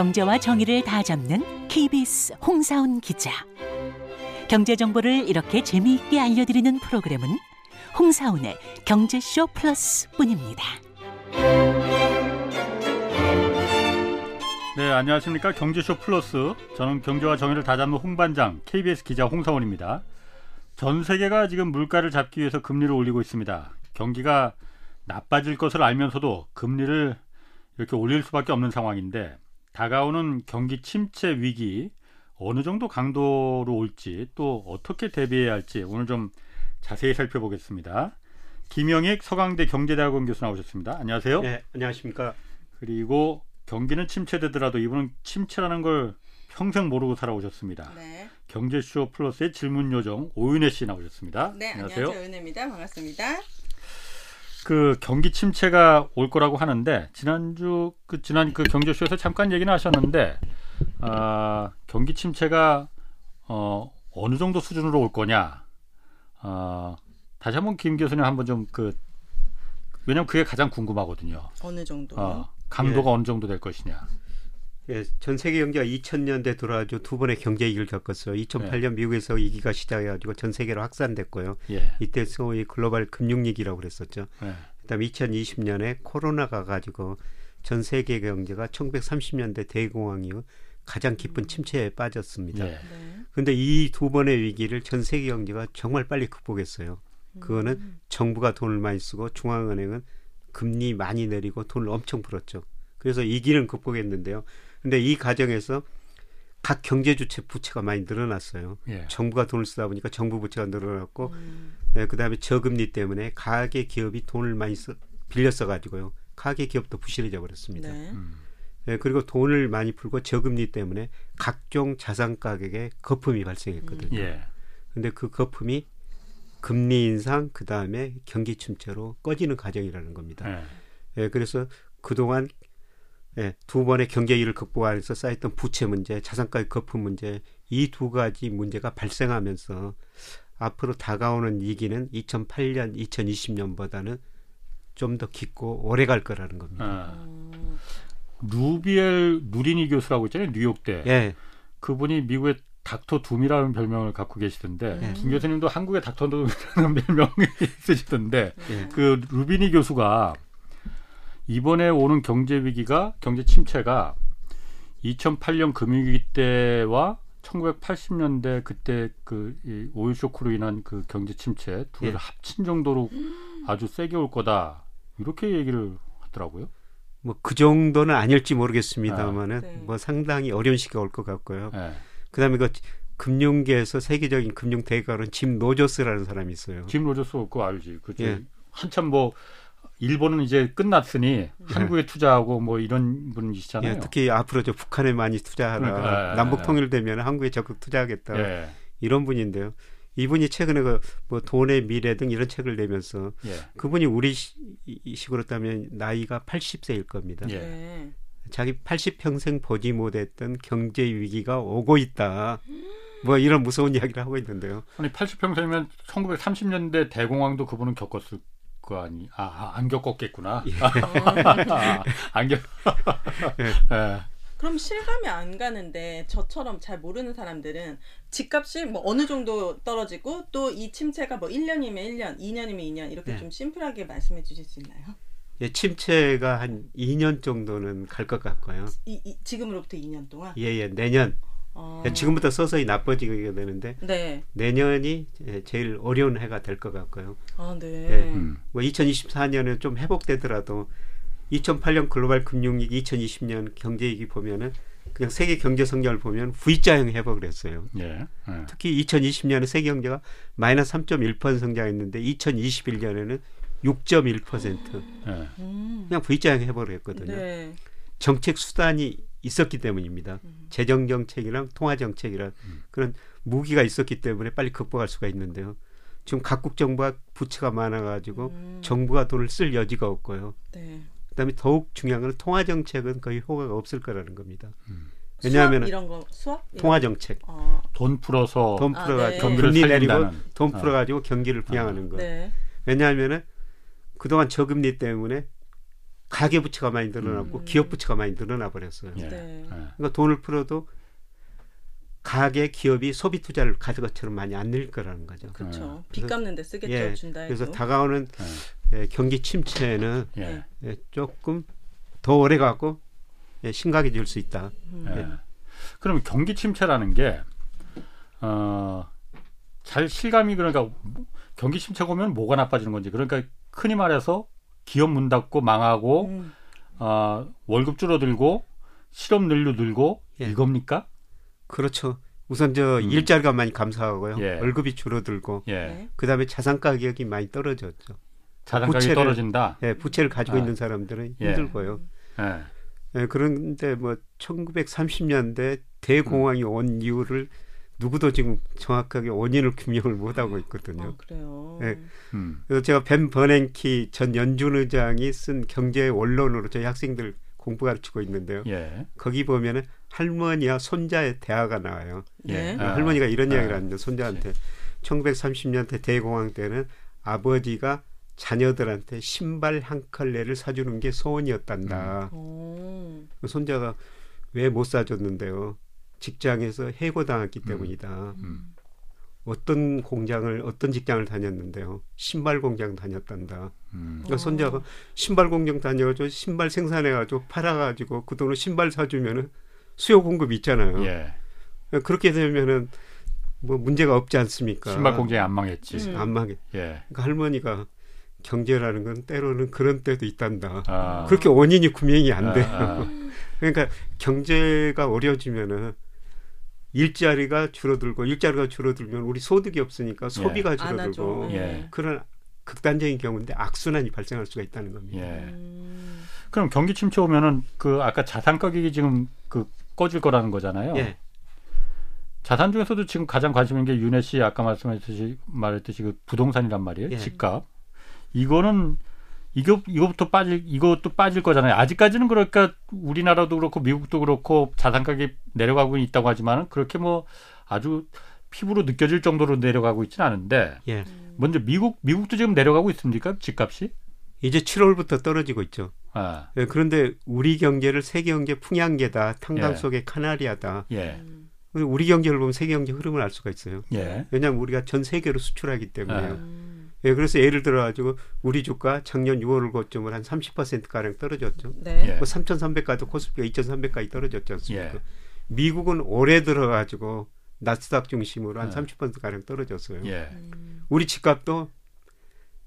경제와 정의를 다 잡는 KBS 홍사훈 기자. 경제 정보를 이렇게 재미있게 알려드리는 프로그램은 홍사훈의 경제쇼 플러스뿐입니다. 네, 안녕하십니까. 경제쇼 플러스. 저는 경제와 정의를 다 잡는 홍반장 KBS 기자 홍사원입니다. 전 세계가 지금 물가를 잡기 위해서 금리를 올리고 있습니다. 경기가 나빠질 것을 알면서도 금리를 이렇게 올릴 수밖에 없는 상황인데 다가오는 경기 침체 위기 어느 정도 강도로 올지 또 어떻게 대비해야 할지 오늘 좀 자세히 살펴보겠습니다. 김영익 서강대 경제대학원 교수 나오셨습니다. 안녕하세요. 네, 안녕하십니까. 그리고 경기는 침체되더라도 이분은 침체라는 걸 평생 모르고 살아오셨습니다. 네. 경제쇼 플러스의 질문 요정 오윤혜 씨 나오셨습니다. 네, 안녕하세요. 오윤혜입니다. 반갑습니다. 그 경기 침체가 올 거라고 하는데 지난주 그 지난 그 경제쇼에서 잠깐 얘기는 하셨는데 아, 경기 침체가 어, 어느 정도 수준으로 올 거냐? 어, 다시 한번 김 교수님 한번 좀 그 왜냐면 그게 가장 궁금하거든요. 어느 정도? 어, 강도가 예. 어느 정도 될 것이냐. 예, 전 세계 경제가 2000년대 들어가지고 두 번의 경제 위기를 겪었어요. 2008년 미국에서 위기가 시작해가지고 전 세계로 확산됐고요. 예. 이때 소위 글로벌 금융위기라고 그랬었죠. 예. 그다음 2020년에 코로나가 가지고 전 세계 경제가 1930년대 대공황 이후 가장 깊은 침체에 빠졌습니다. 예. 네. 근데 이 두 번의 위기를 전 세계 경제가 정말 빨리 극복했어요. 그거는 음. 정부가 돈을 많이 쓰고 중앙은행은 금리 많이 내리고 돈을 엄청 풀었죠. 그래서 이기는 극복했는데요. 근데 이 과정에서 각 경제 주체 부채가 많이 늘어났어요. 예. 정부가 돈을 쓰다 보니까 정부 부채가 늘어났고 음. 예, 그다음에 저금리 때문에 가계 기업이 돈을 많이 써, 빌려 써 가지고요. 가계 기업도 부실해져 버렸습니다. 네. 음. 예, 그리고 돈을 많이 풀고 저금리 때문에 각종 자산 가격에 거품이 발생했거든요. 예. 근데 그 거품이 금리 인상 그다음에 경기 침체로 꺼지는 과정이라는 겁니다. 예. 예, 그래서 그동안 예, 두 번의 경제 위기를 극복하면서 쌓였던 부채 문제, 자산가의 거품 문제 이 두 가지 문제가 발생하면서 앞으로 다가오는 위기는 2008년, 2020년보다는 좀 더 깊고 오래 갈 거라는 겁니다. 아, 음. 루비엘 누리니 교수라고 있잖아요. 뉴욕대. 예, 그분이 미국의 닥터 둠이라는 별명을 갖고 계시던데 네. 김 교수님도 한국의 닥터 둠이라는 별명이 있으시던데 예. 그 루비니 교수가 이번에 오는 경제 위기가 경제 침체가 2008년 금융위기 때와 1980년대 그때 그이 오일 쇼크로 인한 그 경제 침체 두 개를 예. 합친 정도로 아주 세게 올 거다 이렇게 얘기를 하더라고요. 뭐 그 정도는 아닐지 모르겠습니다만은 아, 네. 뭐 상당히 어려운 시기가 올 것 같고요. 예. 그다음에 그 금융계에서 세계적인 금융 대가로는 짐 로저스라는 사람이 있어요. 짐 로저스 그거 알지? 그죠? 예. 한참 뭐 일본은 이제 끝났으니 한국에 투자하고 뭐 이런 분이시잖아요. 예, 특히 앞으로 저 북한에 많이 투자하라 그러니까, 예, 남북 예. 통일되면 한국에 적극 투자하겠다 예. 이런 분인데요. 이분이 최근에 그 뭐 돈의 미래 등 이런 책을 내면서 예. 그분이 우리 식으로 따지면 나이가 80세일 겁니다. 예. 네. 자기 80평생 보지 못했던 경제 위기가 오고 있다. 뭐 이런 무서운 이야기를 하고 있는데요. 아니 80평생이면 1930년대 대공황도 그분은 겪었을 거 아니? 아, 아, 안 겪었겠구나. 아, 안 겪. 예. 그럼 실감이 안 가는데 저처럼 잘 모르는 사람들은 집값이 뭐 어느 정도 떨어지고 또 이 침체가 뭐 1년이면 1년, 2년이면 2년 이렇게 네. 좀 심플하게 말씀해 주실 수 있나요? 예, 침체가 한 2년 정도는 갈 것 같고요. 이, 이- 지금으로부터 2년 동안? 예, 예, 내년 어. 예, 지금부터 서서히 나빠지게 되는데 네. 내년이 예, 제일 어려운 해가 될 것 같고요. 아, 네. 예. 음. 뭐 2024년에 좀 회복되더라도 2008년 글로벌 금융위기, 2020년 경제위기 보면은 그냥 세계 경제 성장을 보면 V자형 회복을 했어요. 예. 예. 특히 2020년에 세계 경제가 마이너스 3.1% 성장했는데 2021년에는 6.1% 예. 음. 그냥 V자형 회복을 했거든요. 네. 정책 수단이 있었기 때문입니다. 음. 재정 정책이랑 통화 정책이랑 그런 무기가 있었기 때문에 빨리 극복할 수가 있는데요. 지금 각국 정부가 부채가 많아가지고 음. 정부가 돈을 쓸 여지가 없고요. 네. 그다음에 더욱 중요한 건 통화 정책은 거의 효과가 없을 거라는 겁니다. 수업 왜냐하면 이런 거 수업 이런 통화 거? 정책, 어. 돈 풀어서 돈 아, 풀어가지고 네. 금리 경기를 내리고. 돈 어. 풀어 가지고 경기를 부양하는 거. 네. 왜냐하면은 그동안 저금리 때문에 가계 부채가 많이 늘어났고 음. 기업 부채가 많이 늘어나 버렸어요. 예. 네. 예. 그러니까 돈을 풀어도 가계 기업이 소비 투자를 가진 것처럼 많이 안늘 거라는 거죠. 그렇죠. 빚 갚는 데 쓰겠죠. 예, 준다 해도. 그래서 다가오는 예, 경기 침체는 예. 네. 예, 조금 더 오래 가고 예, 심각해질 수 있다. 음. 예. 그럼 경기 침체라는 게 어, 잘 실감이 그러니까 경기 침체가 오면 뭐가 나빠지는 건지 그러니까 흔히 말해서 기업 문 닫고 망하고 음. 어, 월급 줄어들고 실업 늘류 늘고 예. 이겁니까? 그렇죠. 우선 저 음. 일자리가 많이 감소하고요. 예. 월급이 줄어들고 예. 네. 그다음에 자산 가격이 많이 떨어졌죠. 자산 가격이 부채를- 떨어진다. 예, 부채를 가지고 아. 있는 사람들은 예. 힘들고요. 예. 예, 그런데 뭐 1930년대 대공황이 온 이유를 누구도 지금 정확하게 원인을 규명을 못 하고 있거든요. 아, 그래요. 예. 음. 그래서 제가 벤 버냉키 전 연준 의장이 쓴 경제 원론으로 저희 학생들 공부 가르치고 있는데요. 예. 거기 보면은 할머니와 손자의 대화가 나와요. 네. 아. 할머니가 이런 아. 이야기를 하는데 손자한테 1930년대 대공황 때는 아버지가 자녀들한테 신발 한 컬레를 사주는 게 소원이었단다. 오. 그 손자가 왜 못 사줬는데요? 직장에서 해고당했기 음. 때문이다. 음. 어떤 공장을 어떤 직장을 다녔는데요? 신발 공장 다녔단다. 음. 그러니까 손자가 신발 공장 다녀가지고 신발 생산해가지고 팔아가지고 그 돈을 신발 사주면은 수요 공급 있잖아요. 예. 그렇게 되면은 뭐 문제가 없지 않습니까? 신발 공장이 안 망했지. 음. 안 망해. 예. 그러니까 할머니가 경제라는 건 때로는 그런 때도 있단다. 아. 그렇게 원인이 구명이 안 돼요. 아, 아. 그러니까 경제가 어려워지면은 일자리가 줄어들고 일자리가 줄어들면 우리 소득이 없으니까 소비가 안 하죠. 줄어들고 네. 예. 그런 극단적인 경우인데 악순환이 발생할 수가 있다는 겁니다. 예. 음. 그럼 경기 침체 오면은 그 아까 자산 가격이 지금 그 꺼질 거라는 거잖아요. 예. 자산 중에서도 지금 가장 관심 있는 게 윤혜 씨 아까 말씀하셨듯이 말했듯이 그 부동산이란 말이에요. 예. 집값. 이거는 이거 이거부터 빠질 이것도 빠질 거잖아요. 아직까지는 그러니까 우리나라도 그렇고 미국도 그렇고 자산 가격이 내려가고 있다고 하지만은 그렇게 뭐 아주 피부로 느껴질 정도로 내려가고 있지는 않은데 예. 먼저 미국 미국도 지금 내려가고 있습니까? 집값이? 이제 7월부터 떨어지고 있죠. 아, 예, 그런데 우리 경제를 세계 경제 풍향계다, 탕당 예. 속의 카나리아다. 예. 음. 우리 경제를 보면 세계 경제 흐름을 알 수가 있어요. 예. 왜냐하면 우리가 전 세계로 수출하기 때문에요. 음. 예, 그래서 예를 들어 가지고 우리 주가 작년 6월 고점을 한30% 가량 떨어졌죠. 네. 예. 뭐 3,300까지 코스피가 2,300까지 떨어졌지 않습니까? 예. 미국은 올해 들어 가지고 나스닥 중심으로 한 예. 30% 가량 떨어졌어요. 예. 음. 우리 집값도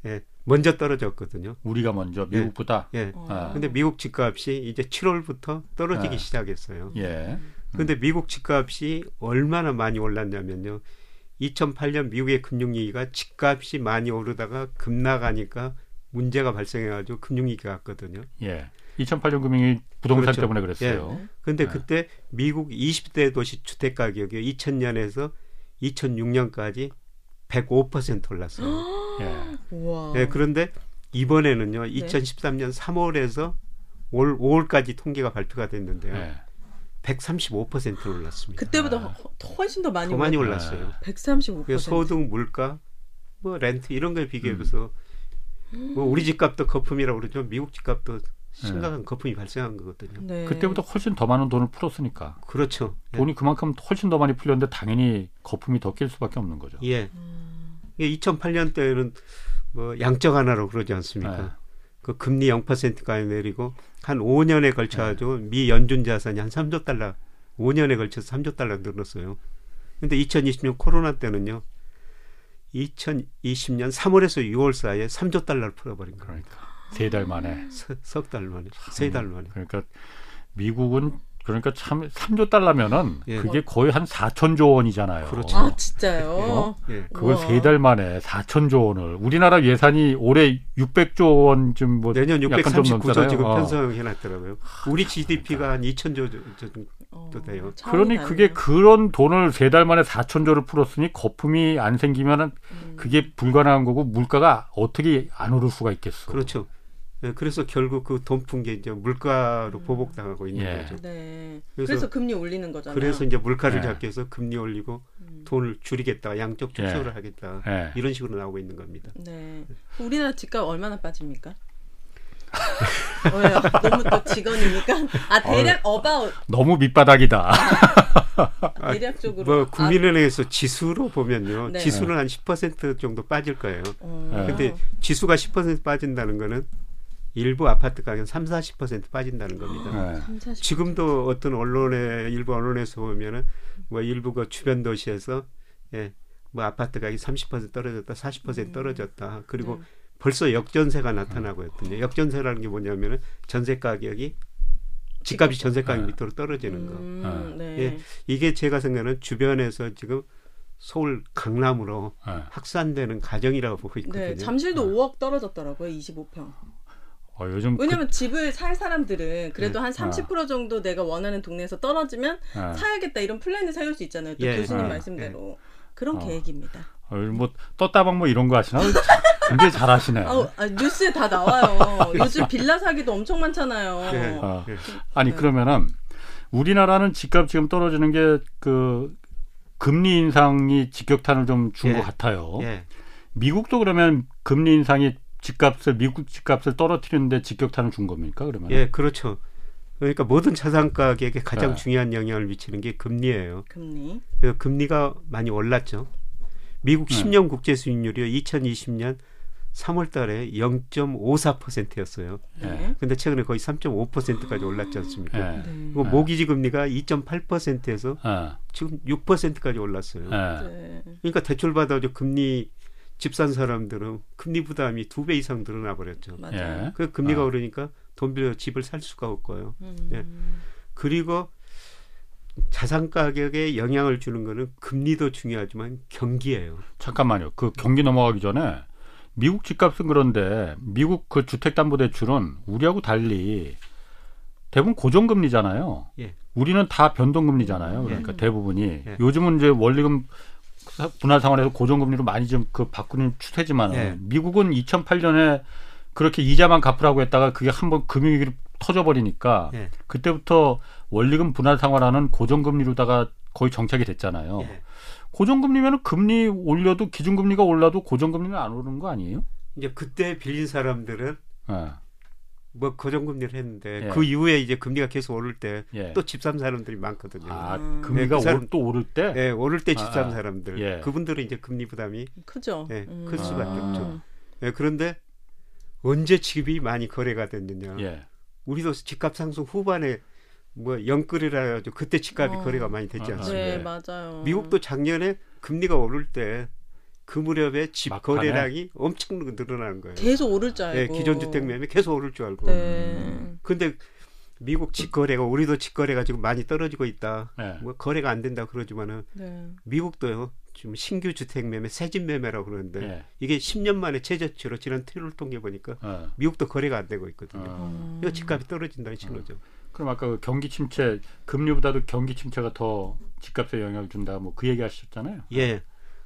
예, 먼저 떨어졌거든요. 우리가 먼저 예. 미국보다 예. 어. 아. 근데 미국 집값이 이제 7월부터 떨어지기 예. 시작했어요. 예. 근데 미국 집값이 얼마나 많이 올랐냐면요. 2008년 미국의 금융위기가 집값이 많이 오르다가 급락하니까 문제가 발생해가지고 금융위기가 왔거든요. 예. 2008년 금융이 부동산 그렇죠. 때문에 그랬어요. 근데 네. 그때 미국 20대 도시 주택 가격이 2000년에서 2006년까지 105% 올랐어요. 예. 네, 그런데 이번에는요. 네. 2013년 3월에서 올 5월까지 통계가 발표가 됐는데요. 예. 135% 올랐습니다. 그때보다 아. 허- 훨씬 더 많이 더 많이 올랐- 올랐어요. 135%. 그래서 소득, 물가, 뭐 렌트 이런 거에 비교해서 음. 뭐 우리 집값도 거품이라고 그러죠. 미국 집값도 심각한 거품이 발생한 거거든요. 네. 그때보다 훨씬 더 많은 돈을 풀었으니까 그렇죠. 예. 돈이 그만큼 훨씬 더 많이 풀렸는데 당연히 거품이 더 낄 수밖에 없는 거죠. 예. 음. 이게 2008년 때는 뭐 양적 완화로 그러지 않습니까? 네. 그 금리 0%까지 내리고 한 5년에 걸쳐 가지고 미 연준 자산이 한 3조 달러 5년에 걸쳐서 3조 달러 늘었어요. 근데 2020년 코로나 때는요. 2020년 3월에서 6월 사이에 3조 달러를 풀어버린 거예요. 그러니까 세 달 만에. 석 달 만에, 세 달 만에. 그러니까 미국은 그러니까 참 3조 달러면은 예. 그게 거의 한 4천조 원이잖아요. 그렇죠. 아 진짜요? 어? 예. 그걸 우와. 세달 만에 4천조 원을 우리나라 예산이 올해 600조 원쯤 뭐 내년 약간 좀 639조 넘잖아요. 지금 어. 편성해 놨더라고요. 우리 GDP가 한 2천조 정도 어, 돼요. 그러니 그게. 그런 돈을 세 달 만에 4천조를 풀었으니 거품이 안 생기면은 음. 그게 불가능한 거고 물가가 어떻게 안 오를 수가 있겠어. 그렇죠. 예, 그래서 결국 그 돈 푼 게 이제 물가로 음. 보복당하고 있는 예. 거죠. 네. 그래서- 그래서, 금리 올리는 거잖아요. 그래서 이제 물가를 예. 잡기 위해서 금리 올리고 음. 돈을 줄이겠다, 양적 축소를 예. 하겠다 예. 이런 식으로 나오고 있는 겁니다. 네. 우리나라 집값 얼마나 빠집니까? 왜요? 너무 또 직원이니까. 아 대략 어바웃 너무 밑바닥이다. 대략적으로. 뭐 국민은행에서 지수로 보면요. 네. 지수는 한 10% 정도 빠질 거예요. 어. 네. 근데 지수가 10% 빠진다는 거는 일부 아파트 가격 3, 40% 빠진다는 겁니다. 네. 3, 40. 지금도 어떤 언론에 일부 언론에서 보면은 뭐 일부 그 주변 도시에서 예, 뭐 아파트 가격이 30% 떨어졌다, 40% 떨어졌다. 그리고 네. 벌써 역전세가 나타나고 있거든요. 역전세라는 게 뭐냐면은 전세 가격이 집값이 전세 가격 네. 밑으로 떨어지는 거. 음, 네. 예. 이게 제가 생각하는 주변에서 지금 서울 강남으로 네. 확산되는 가정이라고 보고 있거든요. 네, 잠실도 5억 떨어졌더라고요. 25평. 어, 요즘 왜냐면 집을 살 사람들은 그래도 네. 한30% 정도 내가 원하는 동네에서 떨어지면 그, 네. 사야겠다 이런 플랜을 세울 수 있잖아요. 또 예. 교수님 네. 말씀대로 그런 어. 계획입니다. 어, 요즘 뭐 떴다방 뭐 이런 거 하시나? 굉장히 잘하시네. 아우, 아, 뉴스에 다 나와요. 요즘 빌라 사기도 엄청 많잖아요. 예. 어. 예. 아니 네. 그러면은 우리나라는 집값 지금 떨어지는 게 그 금리 인상이 직격탄을 좀 준것 예. 같아요. 예. 미국도 그러면 금리 인상이 집값을 미국 집값을 떨어뜨리는데 직격탄을 준 겁니까? 그러면? 예, 그렇죠. 그러니까 모든 자산 가격에 가장 네. 중요한 영향을 미치는 게 금리예요. 금리. 그래서 금리가 많이 올랐죠. 미국 네. 10년 국제 수익률이 2020년 3월 달에 0.54%였어요. 네. 근데 최근에 거의 3.5%까지 올랐지 않습니까? 예. 네. 그리고 모기지 금리가 2.8%에서 예. 지금 6%까지 올랐어요. 예. 네. 그러니까 대출 받아도 금리 집 산 사람들은 금리 부담이 두 배 이상 늘어나 버렸죠. 맞아요. 예. 그 금리가 아. 오르니까 돈 빌려 집을 살 수가 없고요. 음. 예. 그리고 자산 가격에 영향을 주는 거는 금리도 중요하지만 경기예요. 잠깐만요. 그 경기 넘어가기 전에 미국 집값은 그런데 미국 그 주택담보대출은 우리하고 달리 대부분 고정금리잖아요. 예. 우리는 다 변동금리잖아요. 그러니까 예. 대부분이 예. 요즘은 이제 원리금 사- 분할 상환해서 고정금리로 많이 좀 그 바꾸는 추세지만 예. 은 미국은 2008년에 그렇게 이자만 갚으라고 했다가 그게 한번 금융위기로 터져버리니까 예. 그때부터 원리금 분할 상환하는 고정금리로다가 거의 정착이 됐잖아요. 예. 고정금리면 금리 올려도 기준금리가 올라도 고정금리는 안 오르는 거 아니에요? 이제 그때 빌린 사람들은 예. 뭐 고정금리를 했는데 예. 그 이후에 이제 금리가 계속 오를 때 예. 또집산 사람들이 많거든요. 아, 음. 금리가 네, 그 사람- 올- 또 오를 때? 예, 오를 때 집산 아, 아. 사람들 예. 그분들은 이제 금리 부담이 크죠. 예, 음. 클 수밖에 아. 없죠. 예, 그런데 언제 집이 많이 거래가 됐느냐? 예. 우리도 집값 상승 후반에 뭐 영끌이라 해가지고 그때 집값이 어. 거래가 많이 됐지 아, 아. 않습니까? 네, 예. 맞아요. 미국도 작년에 금리가 오를 때 그 무렵에 집 막판에? 거래량이 엄청 늘어나는 거예요. 계속 오를 줄 알고. 예, 기존 주택 매매 계속 오를 줄 알고. 네. 근데 미국 집 거래가 우리도 집 거래가 지금 많이 떨어지고 있다. 예. 뭐 거래가 안 된다 그러지만은 네. 미국도요. 지금 신규 주택 매매 새집 매매라고 그러는데 예. 이게 10년 만에 최저치로 지난 7월 통계 보니까 예. 미국도 거래가 안 되고 있거든요. 어. 이거 집값이 떨어진다는 신호죠. 그럼 아까 그 경기 침체, 금리보다도 경기 침체가 더 집값에 영향을 준다. 뭐 그 얘기 하셨잖아요. 예.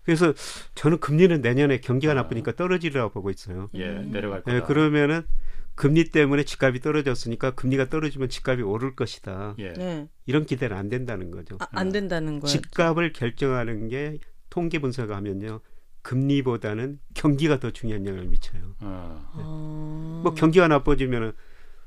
그래서 저는 금리는 내년에 경기가 아. 나쁘니까 떨어지리라고 보고 있어요. 예, 음. 내려갈 거다. 예, 그러면은 금리 때문에 집값이 떨어졌으니까 금리가 떨어지면 집값이 오를 것이다. 예. 네. 이런 기대는 안 된다는 거죠. 아, 안 된다는 거예요. 집값을 결정하는 게 통계 분석하면요. 금리보다는 경기가 더 중요한 영향을 미쳐요. 어. 아. 뭐 경기가 나빠지면은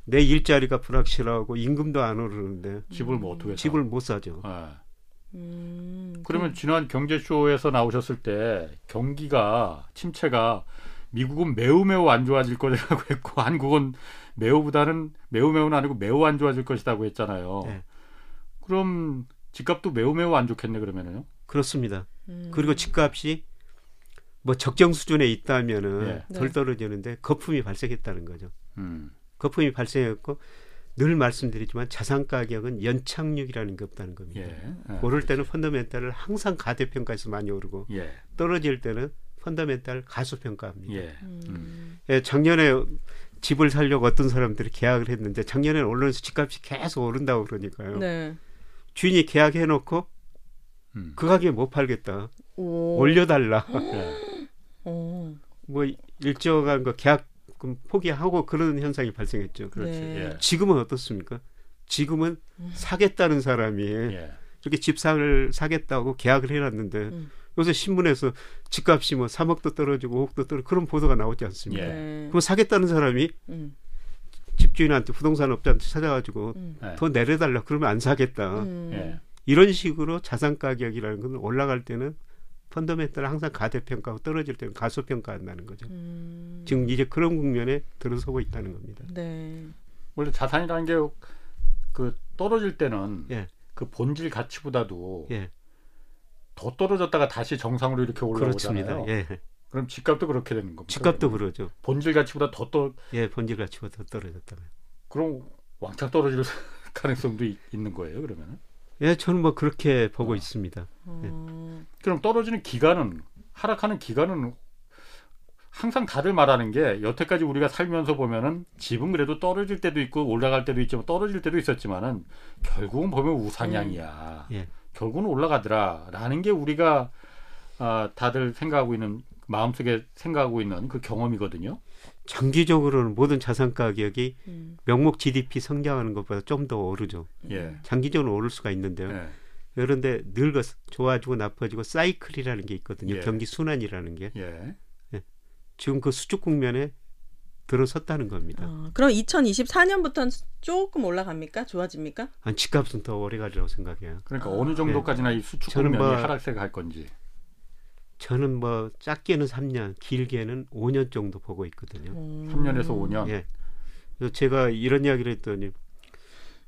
내 일자리가 불확실하고 임금도 안 오르는데 집을 뭐 어떻게 사? 집을 못 사죠. 예. 음, 그러면 지난 경제쇼에서 나오셨을 때 경기가 침체가 미국은 매우 매우 안 좋아질 거라고 했고 한국은 매우보다는 매우 매우는 아니고 매우 안 좋아질 것이라고 했잖아요. 네. 그럼 집값도 매우 매우 안 좋겠네 그러면은요. 그렇습니다. 음. 그리고 집값이 뭐 적정 수준에 있다면은 예. 덜 네. 떨어지는데 거품이 발생했다는 거죠. 음. 거품이 발생했고 늘 말씀드리지만 자산 가격은 연착륙이라는 게 없다는 겁니다. 예. 예. 오를 때는 펀더멘탈을 항상 가대평가에서 많이 오르고 예. 떨어질 때는 펀더멘탈 가소평가합니다. 예. 음. 예, 작년에 집을 살려고 어떤 사람들이 계약을 했는데 작년에는 언론에서 집값이 계속 오른다고 그러니까요. 네. 주인이 계약해놓고 음. 그 가격에 못 팔겠다. 오. 올려달라. 예. 오. 뭐 일정한 거 계약 금 포기하고 그런 현상이 발생했죠. 그렇지. 네. 예. 지금은 어떻습니까? 지금은 사겠다는 사람이 예. 이렇게 집상을 사겠다고 계약을 해놨는데 음. 요새 신문에서 집값이 뭐 3억도 떨어지고 5억도 떨어지고 그런 보도가 나오지 않습니까? 예. 네. 그럼 사겠다는 사람이 음. 집주인한테 부동산 업자한테 찾아가지고 음. 예. 더 내려달라 그러면 안 사겠다. 음. 예. 이런 식으로 자산 가격이라는 건 올라갈 때는 펀더멘탈 항상 가대평가하고 떨어질 때는 가소평가한다는 거죠. 음. 지금 이제 그런 국면에 들어서고 있다는 겁니다. 네. 원래 자산이라는 게 그 떨어질 때는 예. 그 본질 가치보다도 예, 더 떨어졌다가 다시 정상으로 이렇게 올라오잖아요. 그렇습니다. 예, 그럼 집값도 그렇게 되는 겁니다. 집값도 그러면? 그러죠. 본질 가치보다 더 떨, 예, 본질 가치가 더 떨어졌다면. 그럼 왕창 떨어질 가능성도 있, 는 거예요. 그러면은 예, 저는 뭐 그렇게 보고 어. 있습니다. 어. 그럼 떨어지는 기간은 하락하는 기간은 항상 다들 말하는 게 여태까지 우리가 살면서 보면은 집은 그래도 떨어질 때도 있고 올라갈 때도 있지만 떨어질 때도 있었지만은 결국은 보면 우상향이야. 예. 결국은 올라가더라라는 게 우리가 아, 다들 생각하고 있는 마음속에 생각하고 있는 그 경험이거든요. 장기적으로는 모든 자산 가격이 음. 명목 GDP 성장하는 것보다 좀 더 오르죠. 예. 장기적으로 오를 수가 있는데요. 예. 그런데 늙어 좋아지고 나빠지고 사이클이라는 게 있거든요. 예. 경기 순환이라는 게 예. 지금 그 수축 국면에 들어섰다는 겁니다. 어, 그럼 2024년부터는 조금 올라갑니까? 좋아집니까? 한 집값은 더 오래 가리라고 생각해요. 그러니까 아. 어느 정도까지나 이 수축 국면이 뭐- 하락세 갈 건지. 저는 뭐 짧게는 3년, 길게는 5년 정도 보고 있거든요. 음. 3년에서 5년. 예. 그래서 제가 이런 이야기를 했더니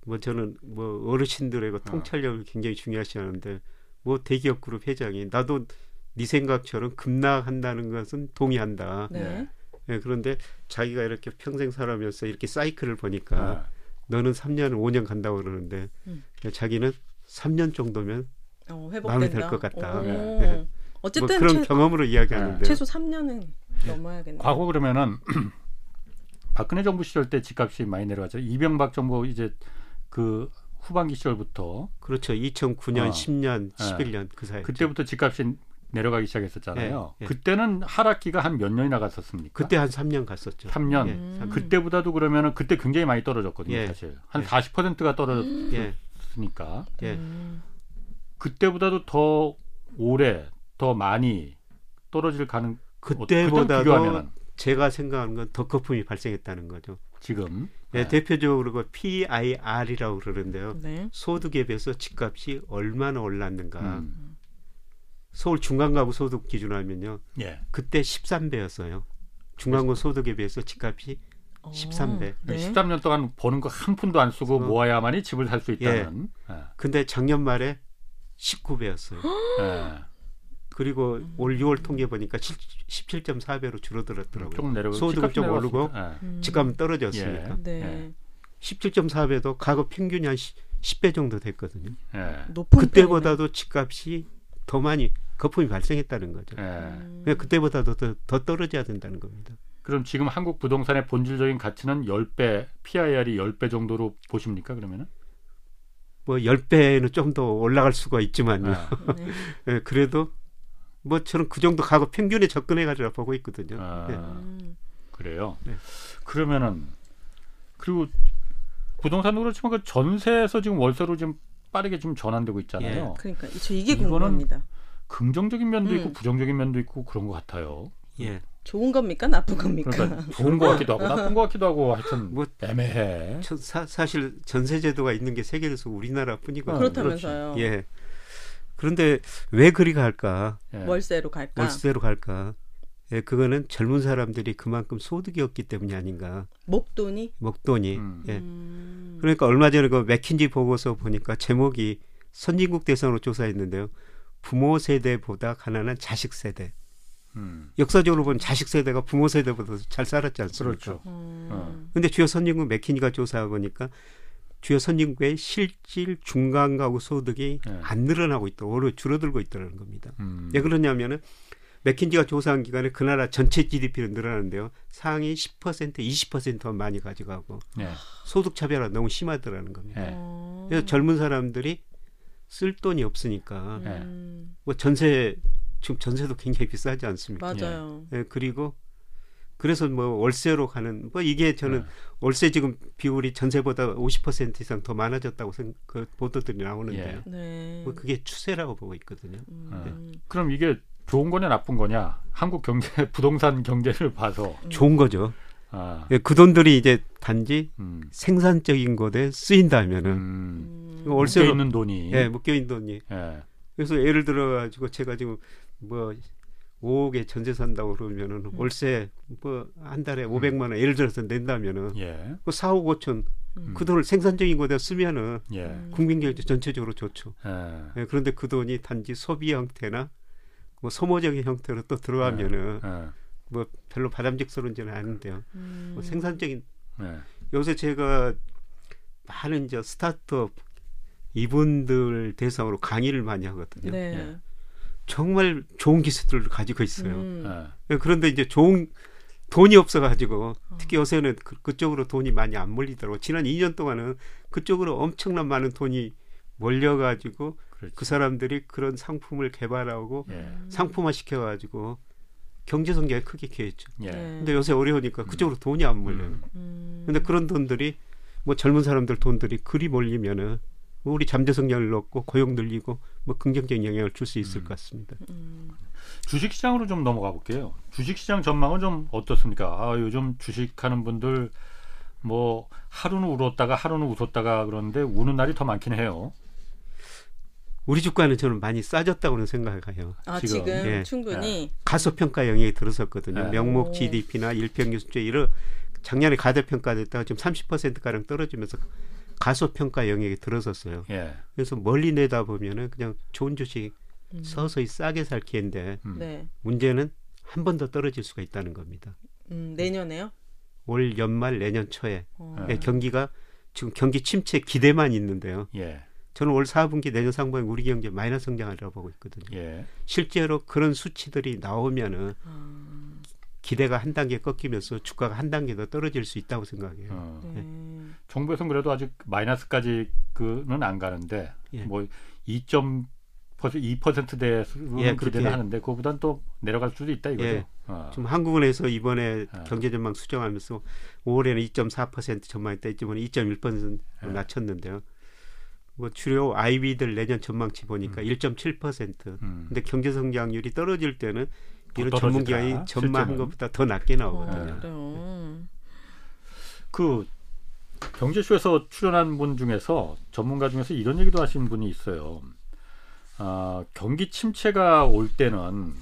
뭐 저는 뭐 어르신들의 그 통찰력을 굉장히 중요시하는데 뭐 대기업 그룹 회장이 나도 네 생각처럼 급락한다는 것은 동의한다. 네. 예, 그런데 자기가 이렇게 평생 살아면서 이렇게 사이클을 보니까 아, 너는 3년, 5년 간다고 그러는데 음. 자기는 3년 정도면 어, 회복된다. 마음에 들것 같다. 오. 네. 어쨌든 뭐 그런 최, 경험으로 이야기하는데 최소 3년은 넘어야겠네. 과거 그러면은 박근혜 정부 시절 때 집값이 많이 내려갔죠. 이명박 정부 이제 그 후반기 시절부터 그렇죠. 2009년, 어. 10년, 예. 11년 그 사이 그때부터 집값이 내려가기 시작했었잖아요. 예, 예. 그때는 하락기가 한 몇 년이나 갔었습니까? 그때 한 3년 갔었죠. 3년. 예, 음. 삼- 그때보다도 그러면은 그때 굉장히 많이 떨어졌거든요, 예. 사실. 한 예. 40%가 떨어졌으니까. 예. 예. 음. 그때보다도 더 오래, 더 많이 떨어질 가능 그때보다도 제가 생각하는 건 더 거품이 발생했다는 거죠. 지금 예, 네. 대표적으로 그 PIR이라고 그러는데요. 네. 소득에 비해서 집값이 얼마나 올랐는가. 음. 서울 중간가구 소득 기준으로 하면요. 예. 그때 13배였어요. 중간고 소득에 비해서 집값이 어, 13배. 네. 13년 동안 버는 거 한 푼도 안 쓰고 어. 모아야만이 집을 살 수 있다는. 예. 근데 작년 말에 19배였어요. 예. 그리고 올 6월 통계 보니까 17.4배로 줄어들었더라고요. 조금 내려가 소득은 좀 내려갔습니다. 오르고 예. 음. 집값은 떨어졌으니까. 예. 네. 17.4배도 과거 평균이 한 10 배 정도 됐거든요. 예. 높은 그때보다도 집값이 더 많이 거품이 발생했다는 거죠. 예. 음. 그러니까 그때보다도 더, 더 떨어져야 된다는 겁니다. 그럼 지금 한국 부동산의 본질적인 가치는 10배, PIR이 10배 정도로 보십니까, 그러면은? 뭐 10배는 좀 더 올라갈 수가 있지만요. 예. 네. 예, 그래도 뭐 저는 그 정도 과거 평균에 접근해 가지고 보고 있거든요. 아. 예. 음. 그래요. 네. 그러면은 그리고 부동산도 그렇지만 그 전세에서 지금 월세로 지금 빠르게 지금 전환되고 있잖아요. 그러니까 저 이게 이거는 궁금합니다. 긍정적인 면도 음. 있고 부정적인 면도 있고 그런 것 같아요. 예. 좋은 겁니까 나쁜 겁니까? 그러니까 좋은 것 같기도 하고 나쁜 것 같기도 하고 하여튼 뭐 애매해. 저- 사, 사실 전세 제도가 있는 게 세계에서 우리나라뿐이거든요. 그렇다면서요. 예. 그런데 왜 그리 갈까? 예. 월세로 갈까? 월세로 갈까? 예, 그거는 젊은 사람들이 그만큼 소득이 없기 때문이 아닌가. 목돈이? 목돈이. 음. 예. 음. 그러니까 얼마 전에 그 맥킨지 보고서 보니까 제목이 선진국 대상으로 조사했는데요. 부모 세대보다 가난한 자식 세대. 음. 역사적으로 보면 자식 세대가 부모 세대보다 잘 살았지 않습니까? 그렇죠. 음. 어. 근데 주요 선진국 맥키니가 조사해 보니까 주요 선진국의 실질 중간 가구 소득이 네. 안 늘어나고 있다. 오히려 줄어들고 있다는 겁니다. 음. 왜 그러냐면은 맥킨지가 조사한 기간에 그 나라 전체 GDP는 늘어나는데요. 상위 10% 20%만 많이 가져가고 예. 소득 차별화 너무 심하더라는 겁니다. 예. 어. 그래서 젊은 사람들이 쓸 돈이 없으니까 음. 뭐 전세 지금 전세도 굉장히 비싸지 않습니까? 맞아요. 예, 그리고 그래서 뭐 월세로 가는 뭐 이게 저는 네. 월세 지금 비율이 전세보다 50% 이상 더 많아졌다고 생, 그 보도들이 나오는데요. 예. 네. 뭐 그게 추세라고 보고 있거든요. 음. 그럼 이게 좋은 거냐 나쁜 거냐? 한국 경제 부동산 경제를 봐서 좋은 거죠. 아, 예, 그 돈들이 이제 단지 음, 생산적인 것에 쓰인다면은 음, 음. 월세로- 묶여 있는 돈이. 예, 묶여 있는 돈이 예. 그래서 예를 들어 가지고 제가 지금 뭐 5억에 전세 산다고 그러면은 음. 월세 뭐 한 달에 500만 원 예를 들어서 낸다면은 예. 그 4억 5천 음. 그 돈을 생산적인 것에 쓰면은 예. 음. 국민 경제 전체적으로 좋죠. 예. 예, 그런데 그 돈이 단지 소비 형태나 뭐 소모적인 형태로 또 들어가면은 예. 뭐 별로 바람직스러운지는 않은데요. 음. 뭐 생산적인 예. 요새 제가 많은 이제 스타트업 이분들 대상으로 강의를 많이 하거든요. 네. 예. 정말 좋은 기술들을 가지고 있어요. 음. 예. 예, 그런데 이제 좋은 돈이 없어가지고 어. 특히 요새는 그, 그쪽으로 돈이 많이 안 몰리더라고. 지난 2년 동안은 그쪽으로 엄청난 많은 돈이 몰려가지고 그렇지. 그 사람들이 그런 상품을 개발하고 예. 상품화 시켜가지고 경제 성장에 크게 기여했죠. 예. 네. 근데 요새 어려우니까 그쪽으로 돈이 안 몰려요. 음. 음. 근데 그런 돈들이 뭐 젊은 사람들 돈들이 그리 몰리면은 뭐 우리 잠재 성장을 넣고 고용 늘리고 뭐 긍정적인 영향을 줄 수 있을 음. 것 같습니다. 음. 주식시장으로 좀 넘어가 볼게요. 주식시장 전망은 좀 어떻습니까? 아, 요즘 주식하는 분들 뭐 하루는 울었다가 하루는 웃었다가 그러는데 우는 날이 더 많긴 해요. 우리 주가는 저는 많이 싸졌다고는 생각해요. 아 지금. 지금, 예. 충분히 가소평가 영역이 들어섰거든요. 네. 명목 오. GDP나 일평균 수출 이런 작년에 가대평가됐다가 지금 30%가량 떨어지면서 가소평가 영역에 들어섰어요. 예. 그래서 멀리 내다 보면은 그냥 좋은 주식 음. 서서히 싸게 살 기회인데 음. 네. 문제는 한 번 더 떨어질 수가 있다는 겁니다. 음, 내년에요? 올 연말 내년 초에 어. 네. 예, 경기가 지금 경기 침체 기대만 있는데요. 예. 저는 올 4분기 내년 상반기 우리 경제 마이너스 성장하리라고 보고 있거든요. 예. 실제로 그런 수치들이 나오면은 아, 기대가 한 단계 꺾이면서 주가가 한 단계 더 떨어질 수 있다고 생각해요. 어. 네. 정부에서는 그래도 아직 마이너스까지 그는 안 가는데 예. 뭐 2. 2%대는 예. 기대는 하는데 그거보단 또 내려갈 수도 있다 이거죠. 예. 어. 좀 한국은행에서 이번에 아. 경제 전망 수정하면서 5월에는 2.4% 전망했다 이번에 2.1% 예. 낮췄는데요. 뭐 주요 IB들 내년 전망치 보니까 음. 1.7%. 음. 근데 경제 성장률이 떨어질 때는 더 이런 떨어지더라, 전문가의 전망한. 것보다 더 낮게 어, 나오거든요. 그래요. 그 경제쇼에서 출연한 분 중에서 전문가 중에서 이런 얘기도 하신 분이 있어요. 아, 경기 침체가 올 때는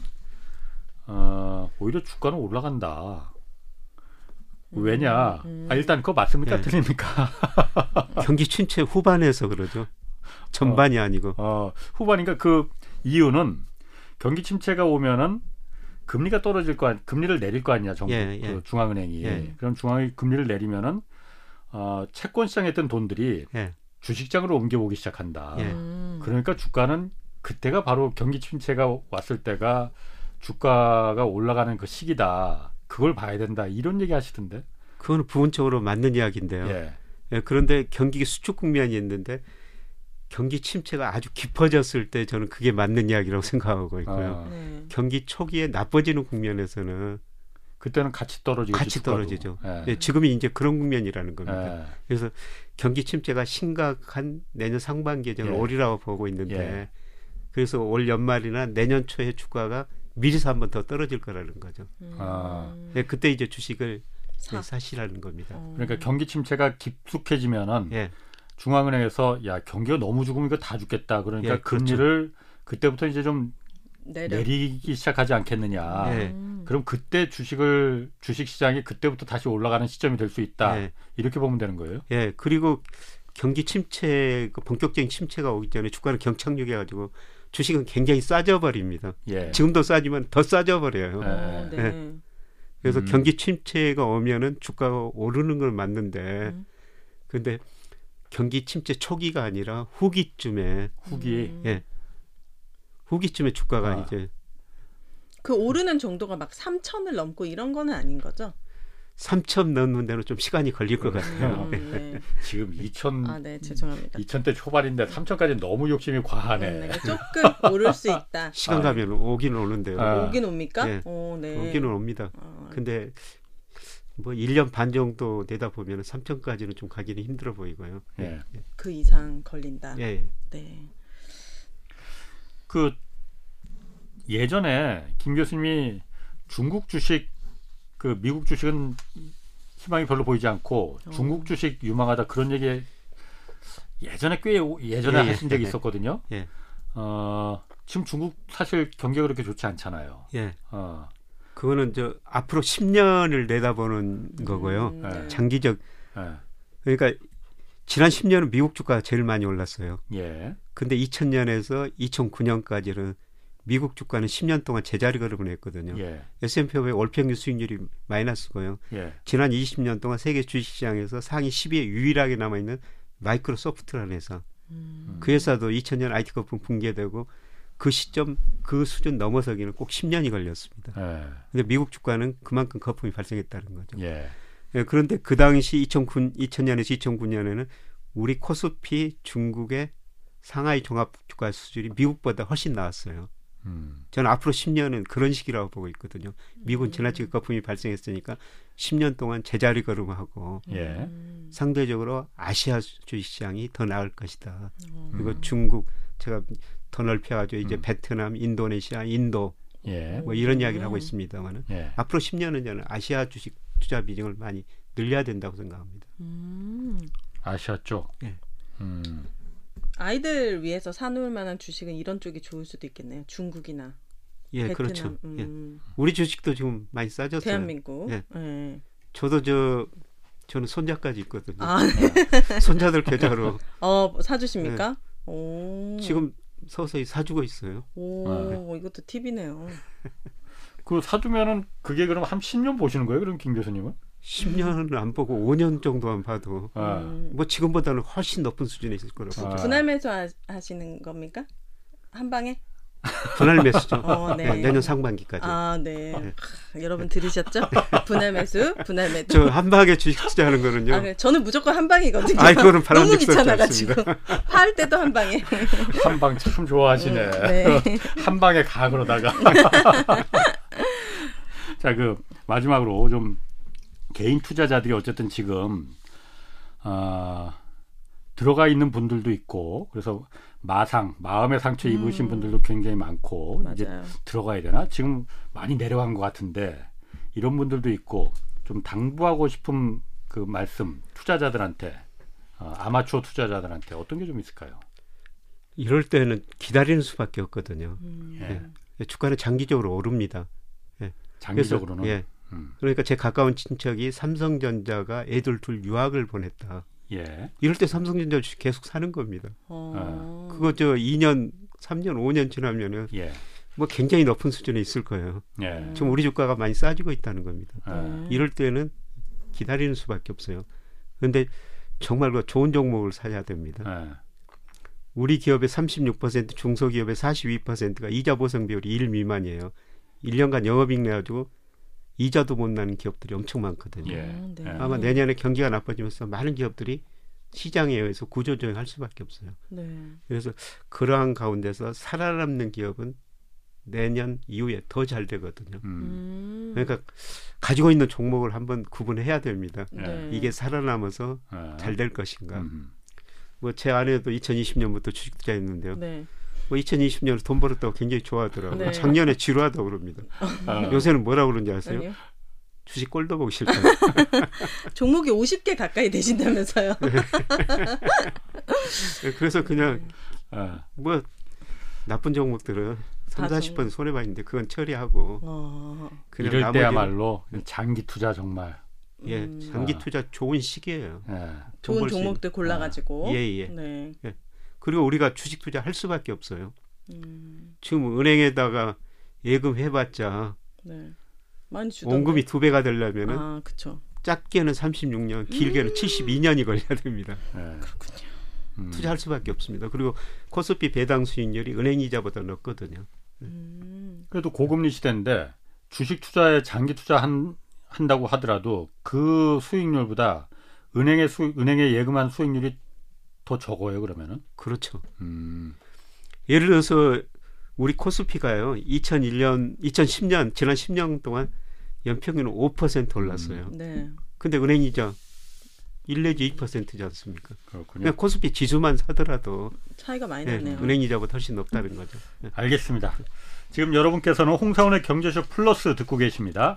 어, 오히려 주가는 올라간다. 왜냐? 음. 아, 일단 그거 맞습니까? 네. 틀립니까? 경기 침체 후반에서 그러죠. 전반이 아니고. 어, 후반이니까 그 이유는 경기 침체가 오면은 금리가 떨어질 거 아니, 금리를 내릴 거 아니냐 정부 예, 예. 그 중앙은행이 예. 그럼 중앙이 금리를 내리면은 어, 채권 시장에 있던 돈들이 예. 주식장으로 옮겨보기 시작한다. 예. 음. 그러니까 주가는 그때가 바로 경기 침체가 왔을 때가 주가가 올라가는 그 시기다. 그걸 봐야 된다. 이런 얘기 하시던데. 그건 부분적으로 맞는 이야기인데요. 예. 예, 그런데 경기 수축 국면이 있는데 경기 침체가 아주 깊어졌을 때 저는 그게 맞는 이야기라고 생각하고 있고요. 어, 네. 경기 초기에 나빠지는 국면에서는 그때는 같이 떨어지고 같이 떨어지죠. 예. 예, 지금이 이제 그런 국면이라는 겁니다. 예. 그래서 경기 침체가 심각한 내년 상반기에 저는 예. 올이라고 보고 있는데 예. 그래서 올 연말이나 내년 초에 주가가 미리서 한 번 더 떨어질 거라는 거죠. 음. 아. 예, 그때 이제 주식을 사. 네, 사시라는 겁니다. 어. 그러니까 경기 침체가 깊숙해지면은 예, 중앙은행에서 야 경기가 너무 죽으면 이거 다 죽겠다. 그러니까 예, 그렇죠. 금리를 그때부터 이제 좀 내려. 내리기 시작하지 않겠느냐. 예. 음. 그럼 그때 주식을 주식 시장이 그때부터 다시 올라가는 시점이 될 수 있다. 예, 이렇게 보면 되는 거예요. 예. 그리고 경기 침체, 그 본격적인 침체가 오기 전에 주가는 경착륙해 가지고 주식은 굉장히 싸져 버립니다. 예. 지금도 싸지만 더 싸져 버려요. 예. 어, 네. 그래서 음. 경기 침체가 오면은 주가가 오르는 건 맞는데 음. 근데 경기 침체 초기가 아니라 후기쯤에 후기. 음. 예. 후기쯤에 주가가 아. 이제 그 오르는 정도가 막 3천을 넘고 이런 거는 아닌 거죠? 3천 넘는 데는 좀 시간이 걸릴 것 같아요. 음, 네. 지금 2000 아, 네, 죄송합니다. 2000대 초반인데 3000까지 너무 욕심이 과하네. 음, 네, 조금 오를 수 있다. 시간 아. 가면 오기는 오는데요. 아. 오긴 옵니까? 예. 오, 네. 오기는 옵니다. 어, 근데 뭐 1년 반 정도 되다 보면 3천까지는 좀 가기는 힘들어 보이고요. 예. 그 이상 걸린다. 예. 예. 네. 그 예전에 김 교수님이 중국 주식 그 미국 주식은 희망이 별로 보이지 않고 어. 중국 주식 유망하다 그런 얘기 예전에 꽤 오- 예전에 예, 예. 하신 적이 있었거든요. 예. 어, 지금 중국 사실 경기가 그렇게 좋지 않잖아요. 예. 어, 그거는 저 앞으로 10년을 내다보는 거고요. 음, 네. 장기적 예, 그러니까 지난 10년은 미국 주가가 제일 많이 올랐어요. 예, 근데 2000년에서 2009년까지는 미국 주가는 10년 동안 제자리 걸음을 했거든요. 예, S&P 500 월평균 수익률이 마이너스고요. 예, 지난 20년 동안 세계 주식시장에서 상위 10위에 유일하게 남아있는 마이크로소프트라는 회사. 음. 그 회사도 2000년 IT 거품 붕괴되고 그 시점 그 수준 넘어서기는 꼭 10년이 걸렸습니다. 예, 근데 미국 주가는 그만큼 거품이 발생했다는 거죠. 예, 예, 그런데 그 당시 2009, 2000년에서 2009년에는 우리 코스피 중국의 상하이 종합 주가 수준이 미국보다 훨씬 나았어요. 음, 저는 앞으로 10년은 그런 시기라고 보고 있거든요. 미국은 지나치게 거품이 발생했으니까 10년 동안 제자리 걸음하고 예, 음. 상대적으로 아시아 주식 시장이 더 나을 것이다. 어. 그리고 중국 제가 더 넓혀가지고 이제 음. 베트남, 인도네시아, 인도 예, 뭐 이런 이야기를 음. 하고 있습니다만은 예, 앞으로 10년은 저는 아시아 주식 투자 비중을 많이 늘려야 된다고 생각합니다. 음. 아시아 쪽. 예. 음, 아이들 위해서 사놓을 만한 주식은 이런 쪽이 좋을 수도 있겠네요. 중국이나 예, 베트남, 그렇죠. 예. 음, 우리 주식도 지금 많이 싸졌어요. 대한민국. 예. 예. 저도 저 저는 손자까지 있거든요. 아, 손자들 계좌로 어 사주십니까? 오. 네. 지금 서서히 사주고 있어요. 오 이것도 팁이네요. 그 사주면은 그게 그럼 한 10년 보시는 거예요? 그럼 김 교수님은? 10년은 안 보고 5년 정도만 봐도 아, 음. 뭐 지금보다는 훨씬 높은 수준에 있을 거라고 아. 보죠. 분할 매수 하- 하시는 겁니까? 한 방에? 분할 매수죠. 어, 네. 네, 내년 상반기까지. 아, 네. 네. 크, 여러분 들으셨죠? 분할 매수, 분할 매도. 저한 방에 주식 투자하는 거는요. 아, 그래. 저는 무조건 한 방이거든요. 아이, 그거는 너무 귀찮아가지고 팔 때도 한 방에. 한방 참 좋아하시네. 네. 한 방에 가 그러다가. 자, 그 마지막으로 좀 개인 투자자들이 어쨌든 지금 아, 들어가 있는 분들도 있고 그래서 마상, 마음의 상처 입으신 음. 분들도 굉장히 많고 이제 맞아요. 들어가야 되나? 지금 많이 내려간 것 같은데 이런 분들도 있고 좀 당부하고 싶은 그 말씀 투자자들한테 어, 아마추어 투자자들한테 어떤 게 좀 있을까요? 이럴 때는 기다리는 수밖에 없거든요. 음. 예. 주가는 장기적으로 오릅니다. 장기적으로는 그래서, 예. 음, 그러니까 제 가까운 친척이 삼성전자가 애들 둘 유학을 보냈다. 예, 이럴 때 삼성전자 주식 계속 사는 겁니다. 어. 그거 저 2년, 3년, 5년 지나면은 예, 뭐 굉장히 높은 수준에 있을 거예요. 예, 지금 우리 주가가 많이 싸지고 있다는 겁니다. 예. 네. 이럴 때는 기다리는 수밖에 없어요. 그런데 정말 그 좋은 종목을 사야 됩니다. 예. 우리 기업의 36%, 중소기업의 42%가 이자 보상 비율이 1 미만이에요. 1년간 영업이익 내가지고 이자도 못 나는 기업들이 엄청 많거든요. 예. 아, 네. 예. 아마 내년에 경기가 나빠지면서 많은 기업들이 시장에 의해서 구조조정할 수밖에 없어요. 네. 그래서 그러한 가운데서 살아남는 기업은 내년 이후에 더 잘 되거든요. 음, 음. 그러니까 가지고 있는 종목을 한번 구분해야 됩니다. 네. 이게 살아남아서 예. 잘될 것인가. 음, 뭐제 아내도 2020년부터 주식 투자했는데요. 네. 뭐 2020년에 돈 벌었다고 굉장히 좋아하더라고요. 네. 작년에 지루하다고 그럽니다. 아, 요새는 뭐라 그러는지 아세요? 아니요. 주식 꼴도 보기 싫다. 종목이 50개 가까이 되신다면서요. 그래서 그냥 예. 뭐 나쁜 종목들은 3, 다 40번 손해 봤는데 그건 처리하고 어. 그냥 이럴 때야말로 장기 투자 정말 예, 음. 장기 아. 투자 좋은 시기예요. 예. 돈 좋은 종목들 골라가지고. 예, 예. 네. 그리고 우리가 주식 투자 할 수밖에 없어요. 음. 지금 은행에다가 예금 해봤자 네. 많이 주던데. 원금이 두 배가 되려면은 아, 그쵸. 짧게는 36년, 음. 길게는 72년이 걸려야 됩니다. 예. 그렇군요. 음. 투자할 수밖에 없습니다. 그리고 코스피 배당 수익률이 은행 이자보다 높거든요. 음. 그래도 고금리 시대인데 주식 투자에 장기 투자 한, 한다고 하더라도 그 수익률보다 은행의 수 은행에 예금한 수익률이 더 적어요 그러면은 그렇죠. 음, 예를 들어서 우리 코스피가요. 2001년, 2010년 지난 10년 동안 연평균 5% 올랐어요. 네. 근데 은행 이자 1 내지 2%지 않습니까? 그렇군요 그냥 코스피 지수만 사더라도 차이가 많이 예, 나네요. 은행 이자보다 훨씬 높다는 거죠. 예. 알겠습니다 지금 여러분께서는 홍사원의 경제쇼 플러스 듣고 계십니다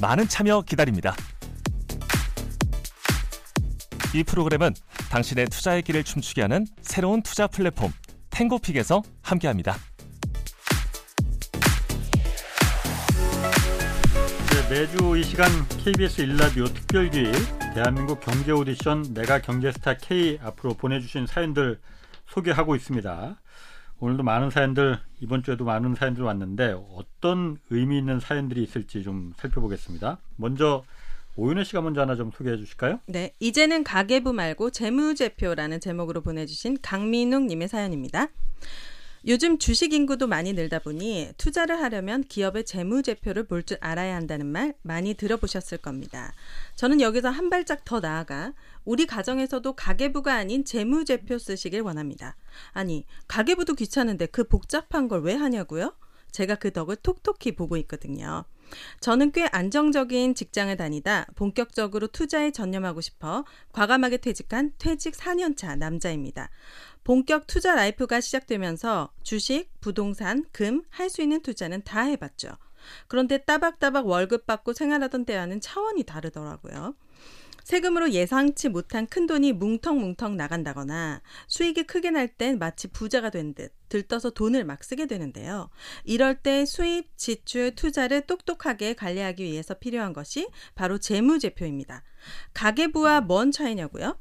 많은 참여 기다립니다. 이 프로그램은 당신의 투자의 길을 춤추게 하는 새로운 투자 플랫폼 탱고픽에서 함께합니다. 네, 매주 이 시간 KBS 일라디오 특별기획 대한민국 경제 오디션 내가 경제스타 K 앞으로 보내주신 사연들 소개하고 있습니다. 오늘도 많은 사연들 이번 주에도 많은 사연들 왔는데 어떤 의미 있는 사연들이 있을지 좀 살펴보겠습니다. 먼저 오윤혜 씨가 먼저 하나 좀 소개해 주실까요? 네, 이제는 가계부 말고 재무제표라는 제목으로 보내주신 강민웅님의 사연입니다. 요즘 주식 인구도 많이 늘다 보니 투자를 하려면 기업의 재무제표를 볼 줄 알아야 한다는 말 많이 들어보셨을 겁니다. 저는 여기서 한 발짝 더 나아가 우리 가정에서도 가계부가 아닌 재무제표 쓰시길 원합니다. 아니, 가계부도 귀찮은데 그 복잡한 걸 왜 하냐고요? 제가 그 덕을 톡톡히 보고 있거든요. 저는 꽤 안정적인 직장을 다니다 본격적으로 투자에 전념하고 싶어 과감하게 퇴직한 퇴직 4년차 남자입니다. 본격 투자 라이프가 시작되면서 주식, 부동산, 금, 할 수 있는 투자는 다 해봤죠. 그런데 따박따박 월급 받고 생활하던 때와는 차원이 다르더라고요. 세금으로 예상치 못한 큰 돈이 뭉텅뭉텅 나간다거나 수익이 크게 날 땐 마치 부자가 된 듯 들떠서 돈을 막 쓰게 되는데요. 이럴 때 수입, 지출, 투자를 똑똑하게 관리하기 위해서 필요한 것이 바로 재무제표입니다. 가계부와 뭔 차이냐고요?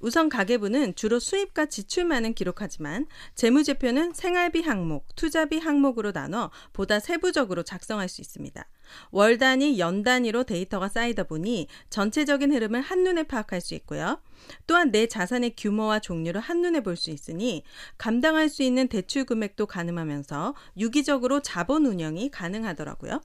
우선 가계부는 주로 수입과 지출만은 기록하지만 재무제표는 생활비 항목, 투자비 항목으로 나눠 보다 세부적으로 작성할 수 있습니다. 월 단위, 연 단위로 데이터가 쌓이다 보니 전체적인 흐름을 한눈에 파악할 수 있고요. 또한 내 자산의 규모와 종류를 한눈에 볼 수 있으니 감당할 수 있는 대출 금액도 가늠하면서 유기적으로 자본 운영이 가능하더라고요.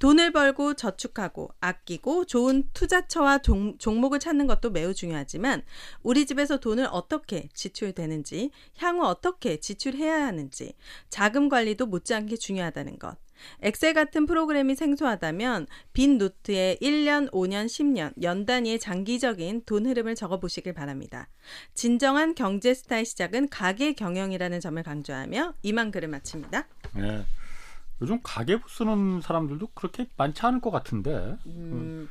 돈을 벌고 저축하고 아끼고 좋은 투자처와 종, 목을 찾는 것도 매우 중요하지만 우리 집에서 돈을 어떻게 지출되는지 향후 어떻게 지출해야 하는지 자금 관리도 못지않게 중요하다는 것. 엑셀 같은 프로그램이 생소하다면 빈 노트에 1년, 5년, 10년, 연 단위의 장기적인 돈 흐름을 적어 보시길 바랍니다. 진정한 경제 스타의 시작은 가계 경영이라는 점을 강조하며 이만 글을 마칩니다. 네. 요즘 가계부 쓰는 사람들도 그렇게 많지 않을 것 같은데. 음,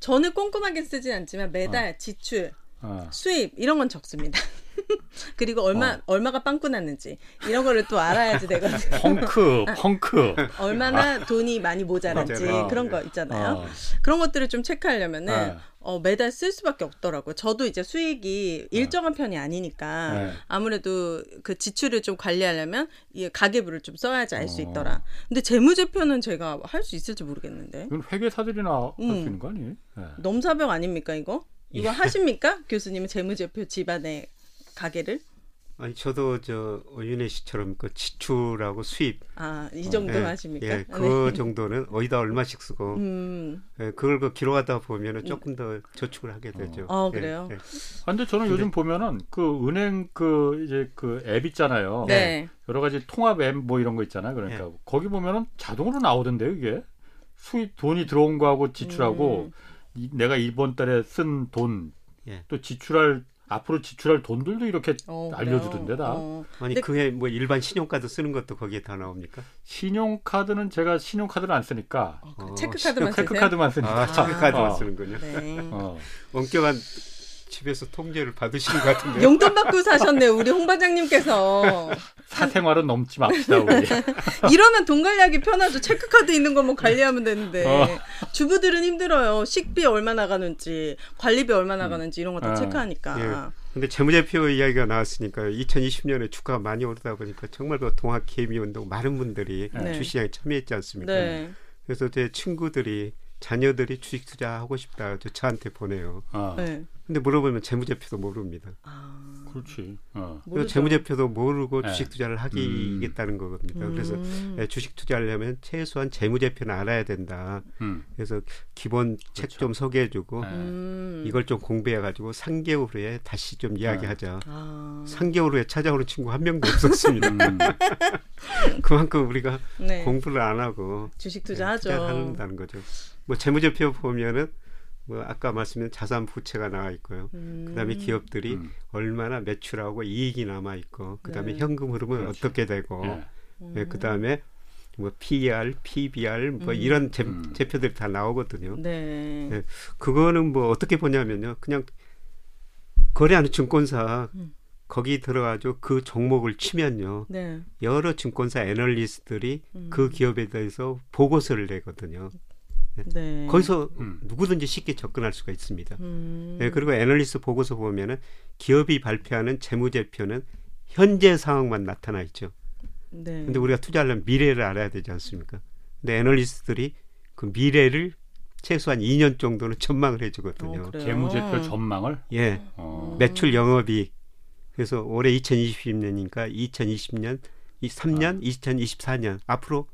저는 꼼꼼하게 쓰진 않지만 매달 어. 지출, 어. 수입 이런 건 적습니다. 그리고 얼마 어. 얼마가 빵꾸 났는지 이런 거를 또 알아야지 되거든요. 펑크, 펑크. 얼마나 돈이 많이 모자란지 그런 거 있잖아요. 어. 그런 것들을 좀 체크하려면은 네. 어, 매달 쓸 수밖에 없더라고요. 저도 이제 수익이 네. 일정한 편이 아니니까 네. 아무래도 그 지출을 좀 관리하려면 이 가계부를 좀 써야지 알 수 있더라. 근데 재무제표는 제가 할 수 있을지 모르겠는데. 이건 회계사들이나 음. 할수 있는 거 아니에요? 네. 넘사벽 아닙니까 이거? 이거 하십니까? 교수님은 재무제표 집안의 가게를? 아니 저도 저 어윤혜 씨처럼 그 지출하고 수입 아이 정도 어, 하십니까? 예, 그 네. 정도는 어디다 얼마씩 쓰고 음. 예, 그걸 그 기록하다 보면은 조금 더 저축을 하게 되죠. 어, 어 그래요. 예, 예. 근데 저는 요즘 보면은 그 은행 그 이제 그 앱 있잖아요. 네. 여러 가지 통합 앱 뭐 이런 거 있잖아요. 그러니까 예. 거기 보면은 자동으로 나오던데요, 이게 수입 돈이 들어온 거하고 지출하고 음. 이, 내가 이번 달에 쓴 돈, 예. 또 지출할 앞으로 지출할 돈들도 이렇게 어, 알려주던데 다. 어. 아니 그게 뭐 일반 신용카드 쓰는 것도 거기에 다 나옵니까? 신용카드는 제가 신용카드를 안 쓰니까 어, 그 체크카드만 체크카드만 쓰니까. 아, 체크카드만 아. 쓰는군요. 네. 어. 엄격한 집에서 통제를 받으시는 것 같은데. 용돈 받고 사셨네 우리 홍 반장님께서. 사생활은 넘지 맙시다 우리. 이러면 돈 관리하기 편하죠. 체크카드 있는 거뭐 관리하면 되는데 어. 주부들은 힘들어요. 식비 얼마 나가는지 관리비 얼마 나가는지 이런 거다 어. 체크하니까. 예. 근데 재무제표 이야기가 나왔으니까 2020년에 주가가 많이 오르다 보니까 정말 그 동학 개미 운동 많은 분들이 네. 주시장에 참여했지 않습니까? 네. 그래서 제 친구들이 자녀들이 주식 투자하고 싶다. 저 저한테 보내요. 아, 네. 근데 물어보면 재무제표도 모릅니다. 아, 그렇지. 모르죠. 재무제표도 모르고 네. 주식 투자를 하기겠다는 거겁니다. 그래서 음. 예, 주식 투자하려면 최소한 재무제표는 알아야 된다. 음. 그래서 기본 책 그렇죠. 좀 소개해주고 네. 음. 이걸 좀 공부해가지고 3개월 후에 다시 좀 이야기하자. 아. 3개월 후에 찾아오는 친구 한 명도 없었습니다. 음. 그만큼 우리가 네. 공부를 안 하고 주식 네, 투자하죠. 투자한다는 거죠. 뭐 재무제표 보면은 뭐 아까 말씀드린 자산 부채가 나와 있고요. 음. 그다음에 기업들이 음. 얼마나 매출하고 이익이 남아 있고 그다음에 네. 현금 흐름은 그렇죠. 어떻게 되고 예. 음. 네, 그다음에 뭐 PER, PBR 뭐 음. 이런 제, 음. 제표들이 다 나오거든요. 네. 네. 그거는 뭐 어떻게 보냐면요. 그냥 거래하는 증권사 음. 거기 들어가지고 그 종목을 치면요. 네. 여러 증권사 애널리스트들이 음. 그 기업에 대해서 보고서를 내거든요. 네. 거기서 음. 누구든지 쉽게 접근할 수가 있습니다. 음. 네, 그리고 애널리스트 보고서 보면은 기업이 발표하는 재무제표는 현재 상황만 나타나 있죠. 네. 근데 우리가 투자하려면 미래를 알아야 되지 않습니까? 근데 애널리스트들이 그 미래를 최소한 2년 정도는 전망을 해주거든요. 어? 재무제표 전망을 예, 어. 매출 영업이익. 그래서 올해 2020년이니까 2020년, 이 3년, 2024년 앞으로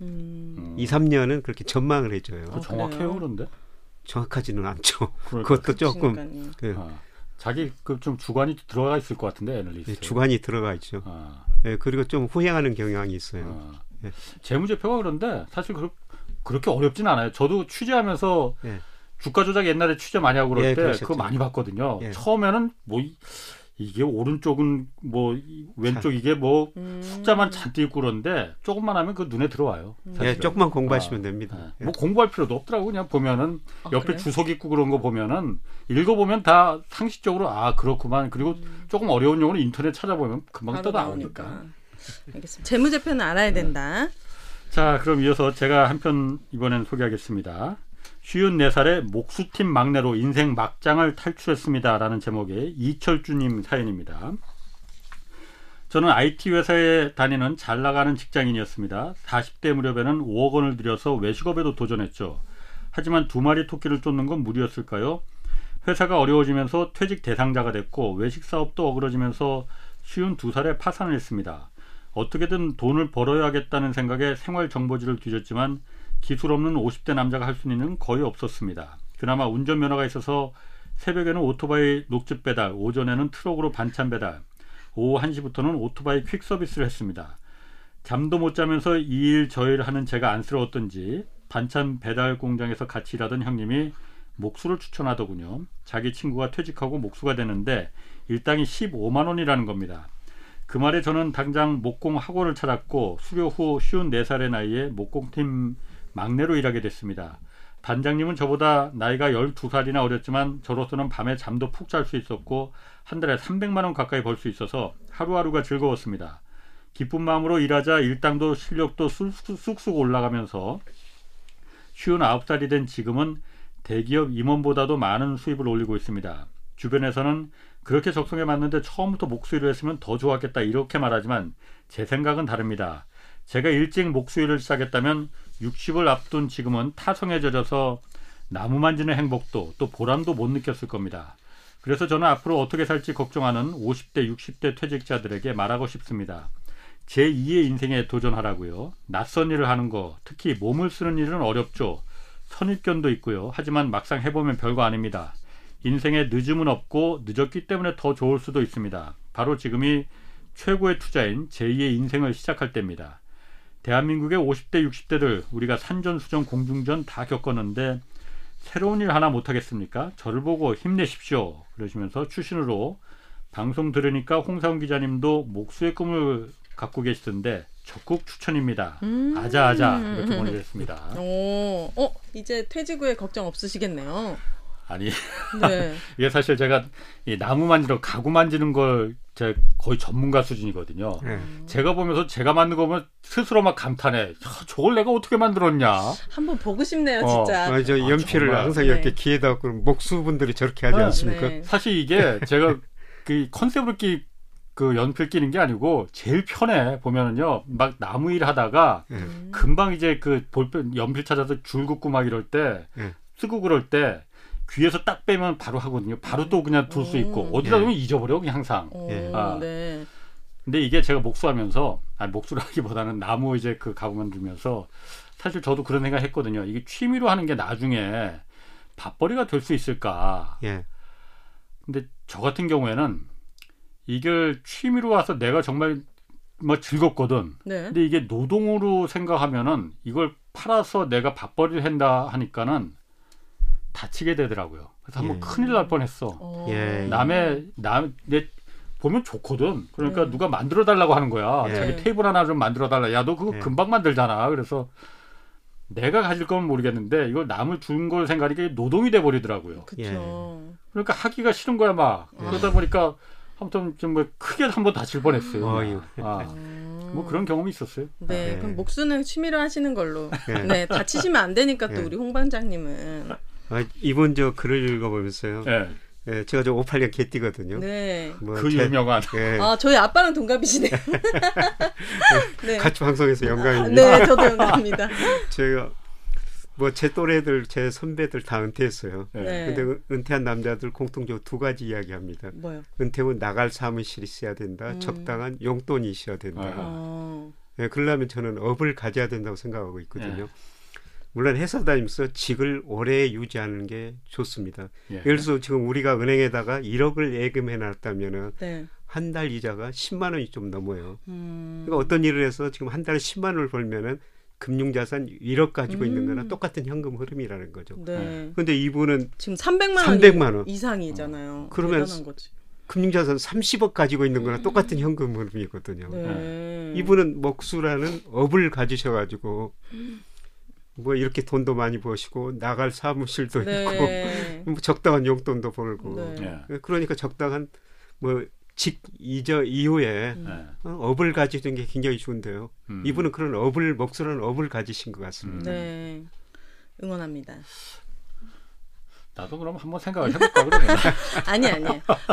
음. 음. 2, 3년은 그렇게 전망을 해줘요. 어, 정확해요? 그런데 정확하지는 않죠. 그러니까. 그것도 조금. 그, 아, 자기 그 좀 주관이 들어가 있을 것 같은데 예, 애널리스트 주관이 들어가 있죠. 아, 예, 그리고 좀 후행하는 경향이 있어요. 아. 예. 재무제표가 그런데 사실 그렇, 그렇게 어렵진 않아요 저도 취재하면서 예. 주가 조작 옛날에 취재 많이 하고 그럴 예, 때 그러셨죠. 그거 많이 봤거든요 예. 처음에는 뭐 이- 이게 오른쪽은 뭐 이- 왼쪽 이게 뭐 음. 숫자만 잔뜩 있고 그런데 조금만 하면 그 눈에 들어와요 예, 사실은. 조금만 공부하시면 아, 됩니다. 예. 뭐 공부할 필요도 없더라고 그냥 보면은 아, 옆에 그래요? 주석 있고 그런 거 보면은 읽어보면 다 상식적으로 아 그렇구만 그리고 조금 어려운 용어는 인터넷 찾아보면 금방 음. 떠 나오니까 알겠습니다. 재무제표는 알아야 된다. 자 그럼 이어서 제가 한 편 이번엔 소개하겠습니다 쉬운 네살의 목수팀 막내로 인생 막장을 탈출했습니다라는 제목의 이철주님 사연입니다 저는 IT 회사에 다니는 잘 나가는 직장인이었습니다. 40대 무렵에는 5억 원을 들여서 외식업에도 도전했죠. 하지만 두 마리 토끼를 쫓는 건 무리였을까요? 회사가 어려워지면서 퇴직 대상자가 됐고 외식 사업도 어그러지면서 쉬운 두 살에 파산을 했습니다. 어떻게든 돈을 벌어야겠다는 생각에 생활 정보지를 뒤졌지만 기술 없는 50대 남자가 할 수 있는 거의 없었습니다. 그나마 운전면허가 있어서 새벽에는 오토바이 녹즙 배달, 오전에는 트럭으로 반찬 배달, 오후 1시부터는 오토바이 퀵 서비스를 했습니다. 잠도 못 자면서 이 일 저 일 하는 제가 안쓰러웠던지 반찬 배달 공장에서 같이 일하던 형님이 목수를 추천하더군요. 자기 친구가 퇴직하고 목수가 되는데 일당이 15만 원이라는 겁니다. 그 말에 저는 당장 목공 학원을 찾았고 수료 후 쉬운 4살의 나이에 목공팀 막내로 일하게 됐습니다. 단장님은 저보다 나이가 12살이나 어렸지만 저로서는 밤에 잠도 푹 잘 수 있었고 한 달에 300만 원 가까이 벌 수 있어서 하루하루가 즐거웠습니다. 기쁜 마음으로 일하자 일당도 실력도 쑥쑥 올라가면서 쉬운 9살이 된 지금은 대기업 임원보다도 많은 수입을 올리고 있습니다. 주변에서는 그렇게 적성에 맞는데 처음부터 목수일을 했으면 더 좋았겠다 이렇게 말하지만 제 생각은 다릅니다. 제가 일찍 목수일을 시작했다면 60을 앞둔 지금은 타성에 젖어서 나무 만지는 행복도 또 보람도 못 느꼈을 겁니다. 그래서 저는 앞으로 어떻게 살지 걱정하는 50대, 60대 퇴직자들에게 말하고 싶습니다. 제 2의 인생에 도전하라고요. 낯선 일을 하는 거, 특히 몸을 쓰는 일은 어렵죠. 선입견도 있고요. 하지만 막상 해보면 별거 아닙니다. 인생에 늦음은 없고 늦었기 때문에 더 좋을 수도 있습니다. 바로 지금이 최고의 투자인 제2의 인생을 시작할 때입니다. 대한민국의 50대, 60대들 우리가 산전수전, 공중전 다 겪었는데 새로운 일 하나 못하겠습니까? 저를 보고 힘내십시오. 그러시면서 추신으로 방송 들으니까 홍사훈 기자님도 목수의 꿈을 갖고 계시던데 적극 추천입니다. 음. 아자아자 이렇게 보내주셨습니다. 오, 어, 이제 퇴직 후에 걱정 없으시겠네요. 아니 네. 이게 사실 제가 이 나무 만지러 가구 만지는 걸 제가 거의 전문가 수준이거든요. 예. 제가 보면서 제가 만든 거 보면 스스로 막 감탄해. 야, 저걸 내가 어떻게 만들었냐. 한번 보고 싶네요, 어. 진짜. 아, 저 아, 연필을 정말. 항상 네. 이렇게 귀에다 갖고 목수분들이 저렇게 하지 네. 않습니까? 네. 사실 이게 제가 그 컨셉을 이렇게 그 연필 끼는 게 아니고 제일 편해 보면은요 막 나무 일 하다가 예. 음. 금방 이제 그 볼펜 연필 찾아서 줄 긋고 막 이럴 때 예. 쓰고 그럴 때 귀에서 딱 빼면 바로 하거든요. 바로 또 그냥 둘 수 있고 음. 어디다 예. 두면 잊어버려 그냥 항상. 어, 예. 아. 네. 근데 이게 제가 목수하면서 아니 목수라기보다는 나무 이제 그 가구만 두면서 사실 저도 그런 생각 했거든요. 이게 취미로 하는 게 나중에 밥벌이가 될 수 있을까. 예. 근데 저 같은 경우에는 이걸 취미로 와서 내가 정말 뭐 즐겁거든. 네. 근데 이게 노동으로 생각하면은 이걸 팔아서 내가 밥벌이를 한다 하니까는 다치게 되더라고요. 그래서 한번 예. 큰일 날 뻔했어. 어. 예. 남의 남내 보면 좋거든. 그러니까 네. 누가 만들어 달라고 하는 거야. 예. 자기 테이블 하나 좀 만들어 달라. 야, 너 그거 예. 금방 만들잖아. 그래서 내가 가질 건 모르겠는데 이걸 남을 준 걸 생각하니까 이게 노동이 돼 버리더라고요. 그러니까 하기가 싫은 거야 막. 예. 그러다 보니까 아무튼 좀뭐 크게 한 번 다칠 뻔했어요. 어휴. 아, 음. 뭐 그런 경험이 있었어요. 네, 네. 그럼 목수는 취미로 하시는 걸로. 예. 네, 다치시면 안 되니까 또 예. 우리 홍 반장님은. 아, 이번 저 글을 읽어보면서요. 예. 예, 제가 저 58년 개띠거든요. 네. 뭐 그 제- 유명한 예, 아, 저희 아빠랑 동갑이시네요. 네. 같이 방송에서 영광입니다. 네, 저도 영광입니다. 제가 뭐 제 또래들, 제 선배들 다 은퇴했어요. 예. 네. 근데 은- 은퇴한 남자들 공통적으로 두 가지 이야기합니다. 뭐요? 은퇴 후 나갈 사무실이 있어야 된다. 음. 적당한 용돈이 있어야 된다. 아. 어. 예, 그러려면 저는 업을 가져야 된다고 생각하고 있거든요. 물론 회사 다니면서 직을 오래 유지하는 게 좋습니다. 예. 예를 들어서 지금 우리가 은행에다가 1억을 예금해 놨다면은 네. 한달 이자가 10만 원이 좀 넘어요. 음. 그러니까 어떤 일을 해서 지금 한 달에 10만 원을 벌면은 금융자산 1억 가지고 있는 거나 음. 똑같은 현금 흐름이라는 거죠. 네. 근데 이분은 지금 300만 원 300만 원. 이상이잖아요. 그러면 대단한 거지. 금융자산 30억 가지고 있는 거나 똑같은 현금 흐름이거든요. 네. 이분은 먹수라는 업을 가지셔가지고 뭐 이렇게 돈도 많이 버시고 나갈 사무실도 있고 네. 뭐 적당한 용돈도 벌고 네. 예. 그러니까 적당한 뭐 직 이저 이후에 음. 예. 어, 업을 가지는 게 굉장히 좋은데요. 음. 이분은 그런 업을 먹수라는 업을 가지신 것 같습니다. 네. 응원합니다. 나도 그럼 한번 생각을 해볼까 그러면. 아니 아니.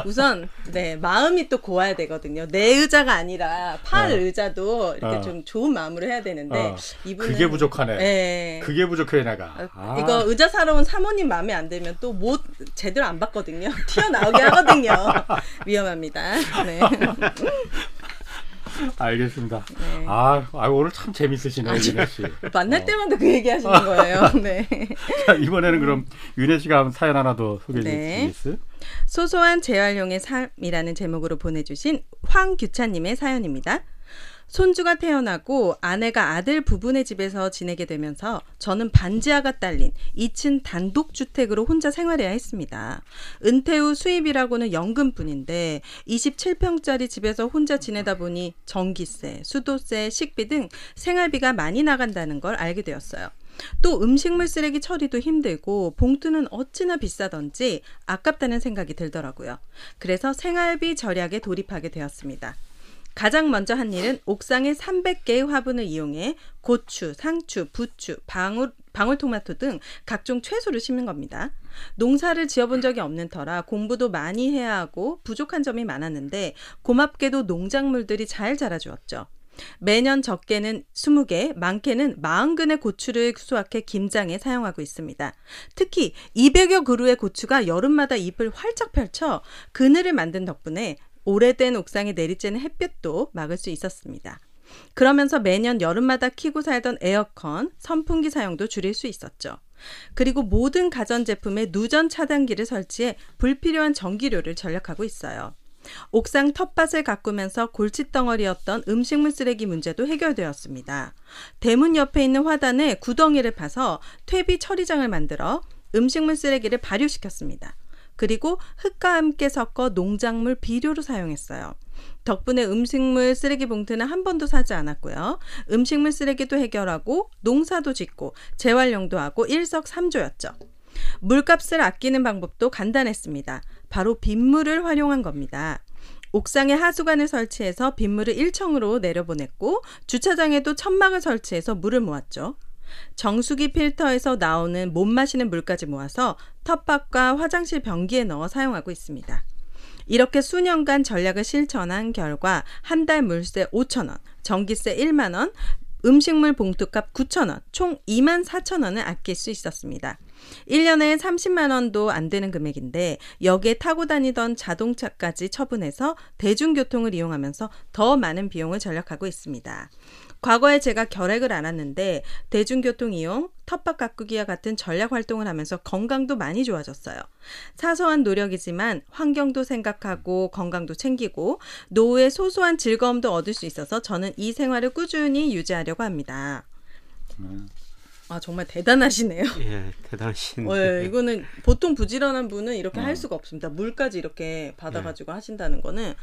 우선 네 마음이 또 고와야 되거든요. 내 의자가 아니라 팔 어. 의자도 이렇게 어. 좀 좋은 마음으로 해야 되는데 어. 이분은 그게 부족하네. 네. 그게 부족해 내가. 아, 아. 이거 의자 사러 온 사모님 마음에 안 들면 또 못 제대로 안 받거든요. 튀어나오게 하거든요. 위험합니다. 네. 알겠습니다. 네. 아, 아 오늘 참 재밌으시네요, 윤혜 씨. 만날 어. 때마다 그 얘기 하시는 거예요. 네. 자, 이번에는 그럼 윤혜 씨가 한번 사연 하나 더 소개해 네. 주시겠어요? 소소한 재활용의 삶이라는 제목으로 보내주신 황규찬님의 사연입니다. 손주가 태어나고 아내가 아들 부부네 집에서 지내게 되면서 저는 반지하가 딸린 2층 단독주택으로 혼자 생활해야 했습니다. 은퇴 후 수입이라고는 연금뿐인데 27평짜리 집에서 혼자 지내다 보니 전기세, 수도세, 식비 등 생활비가 많이 나간다는 걸 알게 되었어요. 또 음식물 쓰레기 처리도 힘들고 봉투는 어찌나 비싸던지 아깝다는 생각이 들더라고요. 그래서 생활비 절약에 돌입하게 되었습니다. 가장 먼저 한 일은 옥상에 300개의 화분을 이용해 고추, 상추, 부추, 방울, 방울토마토 등 각종 채소를 심는 겁니다. 농사를 지어본 적이 없는 터라 공부도 많이 해야 하고 부족한 점이 많았는데 고맙게도 농작물들이 잘 자라주었죠. 매년 적게는 20개, 많게는 40근의 고추를 수확해 김장에 사용하고 있습니다. 특히 200여 그루의 고추가 여름마다 잎을 활짝 펼쳐 그늘을 만든 덕분에 오래된 옥상에 내리쬐는 햇볕도 막을 수 있었습니다. 그러면서 매년 여름마다 키고 살던 에어컨, 선풍기 사용도 줄일 수 있었죠. 그리고 모든 가전제품에 누전 차단기를 설치해 불필요한 전기료를 절약하고 있어요. 옥상 텃밭을 가꾸면서 골칫덩어리였던 음식물 쓰레기 문제도 해결되었습니다. 대문 옆에 있는 화단에 구덩이를 파서 퇴비 처리장을 만들어 음식물 쓰레기를 발효시켰습니다. 그리고 흙과 함께 섞어 농작물 비료로 사용했어요. 덕분에 음식물 쓰레기 봉투는 한 번도 사지 않았고요. 음식물 쓰레기도 해결하고 농사도 짓고 재활용도 하고 일석삼조였죠. 물값을 아끼는 방법도 간단했습니다. 바로 빗물을 활용한 겁니다. 옥상에 하수관을 설치해서 빗물을 1층으로 내려보냈고 주차장에도 천막을 설치해서 물을 모았죠. 정수기 필터에서 나오는 못 마시는 물까지 모아서 텃밭과 화장실 변기에 넣어 사용하고 있습니다. 이렇게 수년간 전략을 실천한 결과 한 달 물세 5천 원, 전기세 1만 원, 음식물 봉투값 9천 원, 총 2만 4천 원을 아낄 수 있었습니다. 1년에 30만 원도 안 되는 금액인데 여기에 타고 다니던 자동차까지 처분해서 대중교통을 이용하면서 더 많은 비용을 절약하고 있습니다. 과거에 제가 결핵을 앓았는데 대중교통 이용, 텃밭 가꾸기와 같은 전략 활동을 하면서 건강도 많이 좋아졌어요. 사소한 노력이지만 환경도 생각하고 건강도 챙기고 노후의 소소한 즐거움도 얻을 수 있어서 저는 이 생활을 꾸준히 유지하려고 합니다. 아 정말 대단하시네요. 예, 대단하신. 네, 이거는 보통 부지런한 분은 이렇게 어. 할 수가 없습니다. 물까지 이렇게 받아가지고 하신다는 거는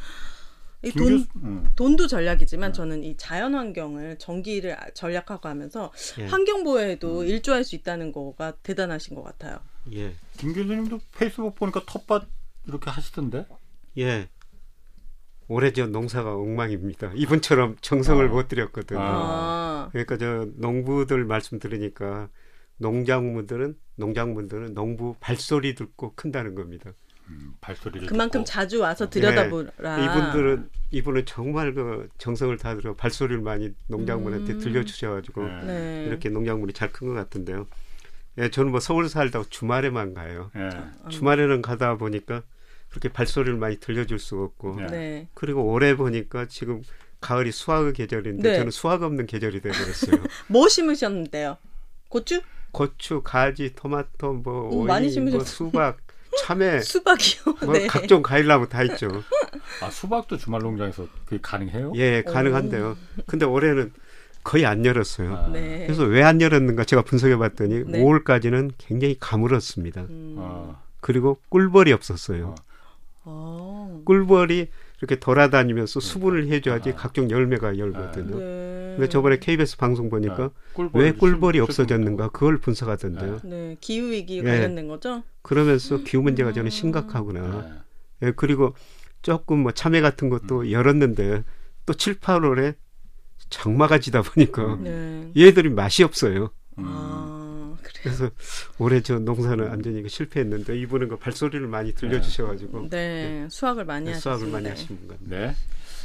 돈, 교수, 음. 돈도 전략이지만 저는 이 자연 환경을 전기를 아- 전략하고 하면서 예. 환경 보호에도 일조할 수 있다는 거가 대단하신 것 같아요. 예, 김 교수님도 페이스북 보니까 텃밭 이렇게 하시던데. 예. 올해 저 농사가 엉망입니다. 이분처럼 정성을 아. 못 들였거든요. 아, 그러니까 저 농부들 말씀 들으니까 농작물들은 농작물들은 농부 발소리 듣고 큰다는 겁니다. 음, 발소리를 그만큼 듣고. 자주 와서 네. 들여다보라. 이분들은 이분은 정말 그 정성을 다 들여 발소리를 많이 농작물한테 음. 들려주셔가지고 네. 네. 이렇게 농작물이 잘 큰 것 같은데요. 예, 저는 뭐 서울 살다 주말에만 가요. 예. 음. 주말에는 가다 보니까 그렇게 발소리를 많이 들려줄 수가 없고 네. 네. 그리고 올해 보니까 지금 가을이 수확의 계절인데 네. 저는 수확 없는 계절이 돼버렸어요. 뭐 심으셨는데요? 고추? 고추, 가지, 토마토, 뭐 음, 오이, 많이 뭐. 수박, 참외, 수박이요. 뭐 네. 각종 과일나무 다 있죠. 아 수박도 주말 농장에서 그게 가능해요? 예, 가능한데요. 근데 올해는 거의 안 열었어요. 아, 네. 그래서 왜 안 열었는가 제가 분석해 봤더니 네. 5월까지는 굉장히 가물었습니다. 음. 어, 그리고 꿀벌이 없었어요. 어. 꿀벌이 이렇게 돌아다니면서 수분을 해줘야지 아. 각종 열매가 열거든요. 네. 근데 저번에 KBS 방송 보니까 아, 꿀벌이 왜 꿀벌이 실- 없어졌는가 그걸 분석하던데요. 네, 기후 위기 예. 관련된 거죠? 그러면서 기후 문제가 저는 음. 심각하구나. 네. 예, 그리고 조금 뭐 참외 같은 것도 열었는데 또 7, 8월에 장마가 지다 보니까 네. 얘들이 맛이 없어요. 음. 아, 그래. 그래서 올해 저 농사는 완전히 그 실패했는데 이분은 그 발소리를 많이 들려주셔가지고 네, 수학을 많이 네, 수학을 하셨습니다. 많이 하신 분 같네요. 네.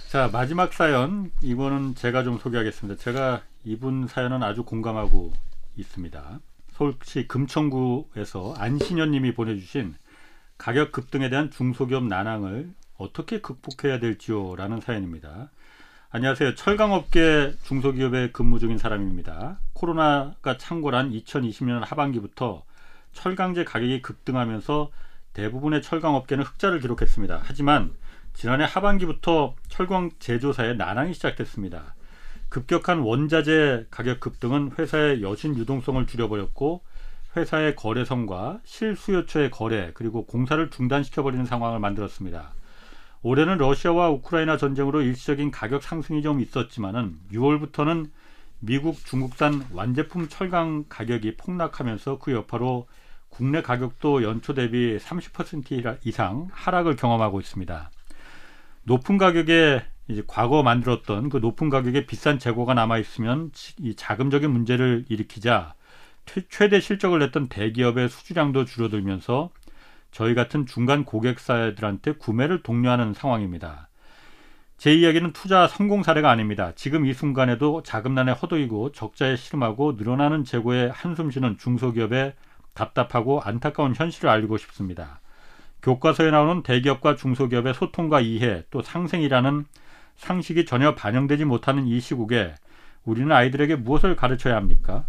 자 마지막 사연 이거는 제가 좀 소개하겠습니다. 제가 이분 사연은 아주 공감하고 있습니다. 서울시 금천구에서 안신현 님이 보내주신 가격 급등에 대한 중소기업 난항을 어떻게 극복해야 될지요 라는 사연입니다. 안녕하세요. 철강업계 중소기업에 근무 중인 사람입니다. 코로나가 창궐한 2020년 하반기부터 철강제 가격이 급등하면서 대부분의 철강업계는 흑자를 기록했습니다. 하지만 지난해 하반기부터 철강 제조사에 난항이 시작됐습니다. 급격한 원자재 가격 급등은 회사의 여신 유동성을 줄여버렸고 회사의 거래성과 실수요처의 거래 그리고 공사를 중단시켜버리는 상황을 만들었습니다. 올해는 러시아와 우크라이나 전쟁으로 일시적인 가격 상승이 좀 있었지만은 6월부터는 미국, 중국산 완제품 철강 가격이 폭락하면서 그 여파로 국내 가격도 연초 대비 30% 이상 하락을 경험하고 있습니다. 높은 가격에 이제 과거 만들었던 그 높은 가격에 비싼 재고가 남아 있으면 이 자금적인 문제를 일으키자 최- 최대 실적을 냈던 대기업의 수주량도 줄어들면서 저희 같은 중간 고객사들한테 구매를 독려하는 상황입니다. 제 이야기는 투자 성공 사례가 아닙니다. 지금 이 순간에도 자금난에 허덕이고 적자에 실험하고 늘어나는 재고에 한숨 쉬는 중소기업의 답답하고 안타까운 현실을 알리고 싶습니다. 교과서에 나오는 대기업과 중소기업의 소통과 이해 또 상생이라는 상식이 전혀 반영되지 못하는 이 시국에 우리는 아이들에게 무엇을 가르쳐야 합니까?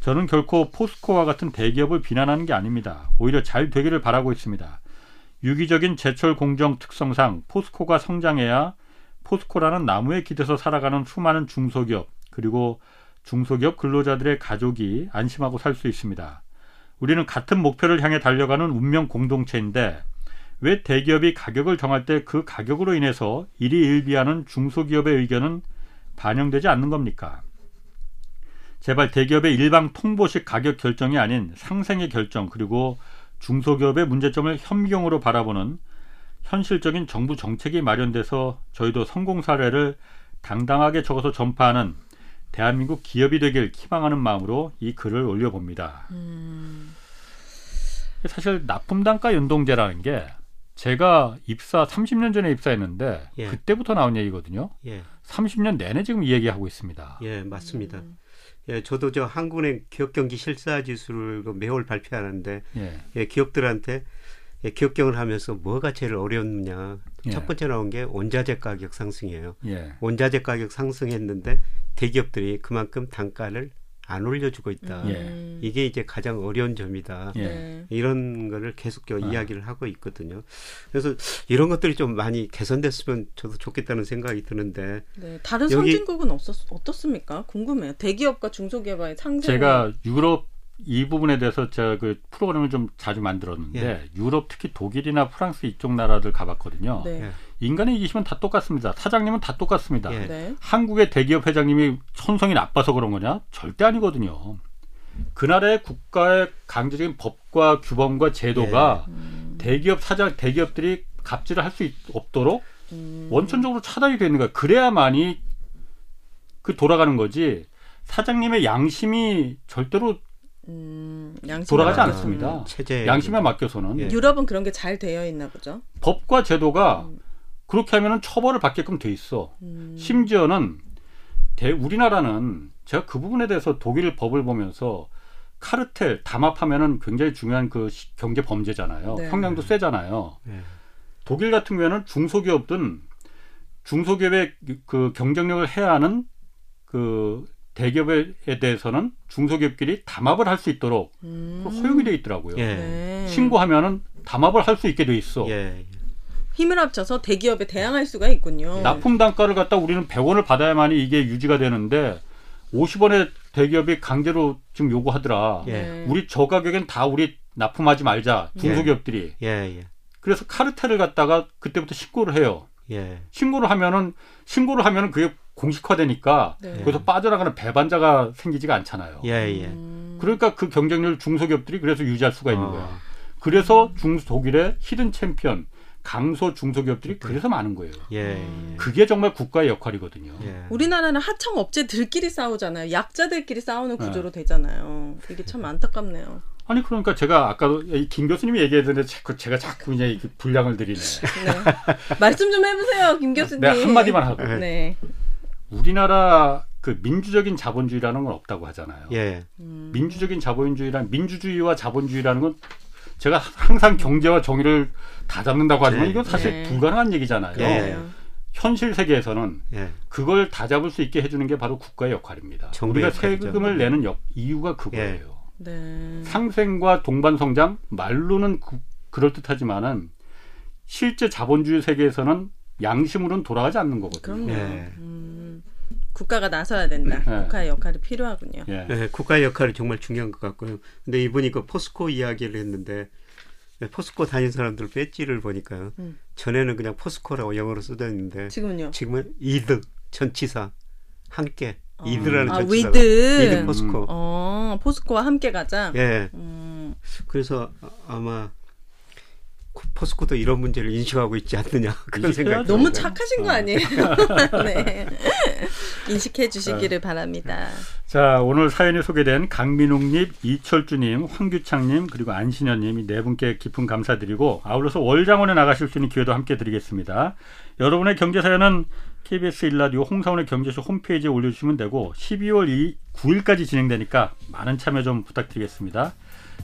저는 결코 포스코와 같은 대기업을 비난하는 게 아닙니다. 오히려 잘 되기를 바라고 있습니다. 유기적인 제철 공정 특성상 포스코가 성장해야 포스코라는 나무에 기대서 살아가는 수많은 중소기업 그리고 중소기업 근로자들의 가족이 안심하고 살 수 있습니다. 우리는 같은 목표를 향해 달려가는 운명 공동체인데 왜 대기업이 가격을 정할 때 그 가격으로 인해서 일희일비하는 중소기업의 의견은 반영되지 않는 겁니까? 제발 대기업의 일방 통보식 가격 결정이 아닌 상생의 결정 그리고 중소기업의 문제점을 현미경으로 바라보는 현실적인 정부 정책이 마련돼서 저희도 성공 사례를 당당하게 적어서 전파하는 대한민국 기업이 되길 희망하는 마음으로 이 글을 올려봅니다. 음, 사실 납품 단가 연동제라는 게 제가 입사 30년 전에 입사했는데 예. 그때부터 나온 얘기거든요. 예, 30년 내내 지금 이 얘기하고 있습니다. 예, 맞습니다. 음. 예, 저도 저 한국은행 기업 경기 실사 지수를 그 매월 발표하는데 예. 예, 기업들한테 예, 기업 경을 하면서 뭐가 제일 어려웠느냐. 예. 첫 번째 나온 게 원자재 가격 상승이에요. 예. 원자재 가격 상승했는데 대기업들이 그만큼 단가를 안 올려주고 있다. 예. 음. 이게 이제 가장 어려운 점이다. 예. 네. 이런 거를 계속 저 아. 이야기를 하고 있거든요. 그래서 이런 것들이 좀 많이 개선됐으면 저도 좋겠다는 생각이 드는데 네. 다른 여기- 선진국은 없었, 어떻습니까? 궁금해요. 대기업과 중소기업의 상생. 제가 유럽 이 부분에 대해서 제가 그 프로그램을 좀 자주 만들었는데 예. 유럽 특히 독일이나 프랑스 이쪽 나라들 가봤거든요. 네. 예. 인간의 이기심은 다 똑같습니다. 사장님은 다 똑같습니다. 예. 네. 한국의 대기업 회장님이 손성이 나빠서 그런 거냐? 절대 아니거든요. 그 나라의 국가의 강제적인 법과 규범과 제도가 음. 대기업 사장 대기업들이 갑질을 할 수 없도록 음. 원천적으로 차단이 되는 거야. 그래야만이 그 돌아가는 거지. 사장님의 양심이 절대로 음, 돌아가지 맡겨서. 않습니다. 체제 양심에 맡겨서는 예. 유럽은 그런 게 잘 되어 있나 보죠. 법과 제도가 음. 그렇게 하면은 처벌을 받게끔 돼 있어. 음. 심지어는 대, 우리나라는 제가 그 부분에 대해서 독일 법을 보면서 카르텔 담합하면은 굉장히 중요한 그 시- 경제 범죄잖아요. 네. 형량도 세잖아요. 예. 독일 같은 경우에는 중소기업든 중소기업의 그 경쟁력을 해야 하는 그 대기업에 대해서는 중소기업끼리 담합을 할 수 있도록 음. 허용이 돼 있더라고요. 예. 네. 신고하면은 담합을 할 수 있게 돼 있어. 예. 힘을 합쳐서 대기업에 대항할 수가 있군요. 납품 단가를 갖다 우리는 100원을 받아야만이 이게 유지가 되는데 50원에 대기업이 강제로 지금 요구하더라. 예. 네. 우리 저 가격엔 다 우리 납품하지 말자. 중소기업들이. 예. 예. 그래서 카르텔을 갖다가 그때부터 신고를 해요. 예. 신고를 하면은 신고를 하면은 그게 공식화되니까 네. 거기서 빠져나가는 배반자가 생기지가 않잖아요. 예. 예. 음. 그러니까 그 경쟁력을 중소기업들이 그래서 유지할 수가 있는 어. 거야. 그래서 중 독일의 히든 챔피언 강소 중소기업들이 그래서 많은 거예요. 예. 그게 정말 국가의 역할이거든요. 예. 우리나라는 하청 업체들끼리 싸우잖아요. 약자들끼리 싸우는 네. 구조로 되잖아요. 이게 참 안타깝네요. 아니 그러니까 제가 아까도 이김 교수님이 얘기했는데 자꾸 제가 자꾸 이제 분량을 드리네. 네. 말씀 좀 해보세요, 김 교수님. 내가 한 마디만 하고 네. 우리나라 그 민주적인 자본주의라는 건 없다고 하잖아요. 예. 음. 민주적인 자본주의란 민주주의와 자본주의라는 건 제가 항상 경제와 정의를 다 잡는다고 하지만 네. 이건 사실 네. 불가능한 얘기잖아요. 예. 현실 세계에서는 예. 그걸 다 잡을 수 있게 해주는 게 바로 국가의 역할입니다. 정부의 우리가 역할이죠. 세금을 내는 역- 이유가 그거예요. 네. 상생과 동반 성장 말로는 그, 럴 듯하지만은 실제 자본주의 세계에서는 양심으로는 돌아가지 않는 거거든요. 그럼요. 예. 음. 국가가 나서야 된다. 네. 국가의 역할이 필요하군요. 예. 예, 국가의 역할이 정말 중요한 것 같고요. 근데 이분이 그 포스코 이야기를 했는데 예, 포스코 다닌 사람들 배지를 보니까요. 음. 전에는 그냥 포스코라고 영어로 있는데 지금은요. 지금은 with 전치사 함께 어. with라는 아, 전치사가 with. With 포스코. 어, 포스코와 함께 가자. 예. 음, 그래서 아- 아마 포스코도 이런 문제를 인식하고 있지 않느냐 그런 생각이 인식해야죠. 너무 들어요. 착하신 거 어. 아니에요? 네. 인식해 주시기를 바랍니다. 자, 오늘 사연이 소개된 강민욱님, 이철주님, 황규창님, 그리고 안신현님 이 네 분께 깊은 감사드리고 아울러서 월장원에 나가실 수 있는 기회도 함께 드리겠습니다. 여러분의 경제 사연은 KBS 일라디오 홍사원의 경제쇼 홈페이지에 올려주시면 되고 12월 2, 9일까지 진행되니까 많은 참여 좀 부탁드리겠습니다.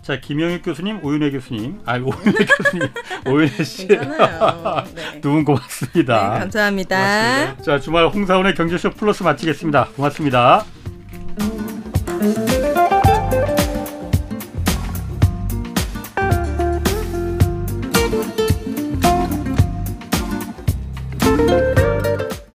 자, 김영익 교수님, 오윤혜 교수님, 아, 오윤혜 교수님, 오윤혜 씨. 네. 두분 고맙습니다. 네, 감사합니다. 고맙습니다. 자, 주말 홍사원의 경제쇼 플러스 마치겠습니다. 고맙습니다.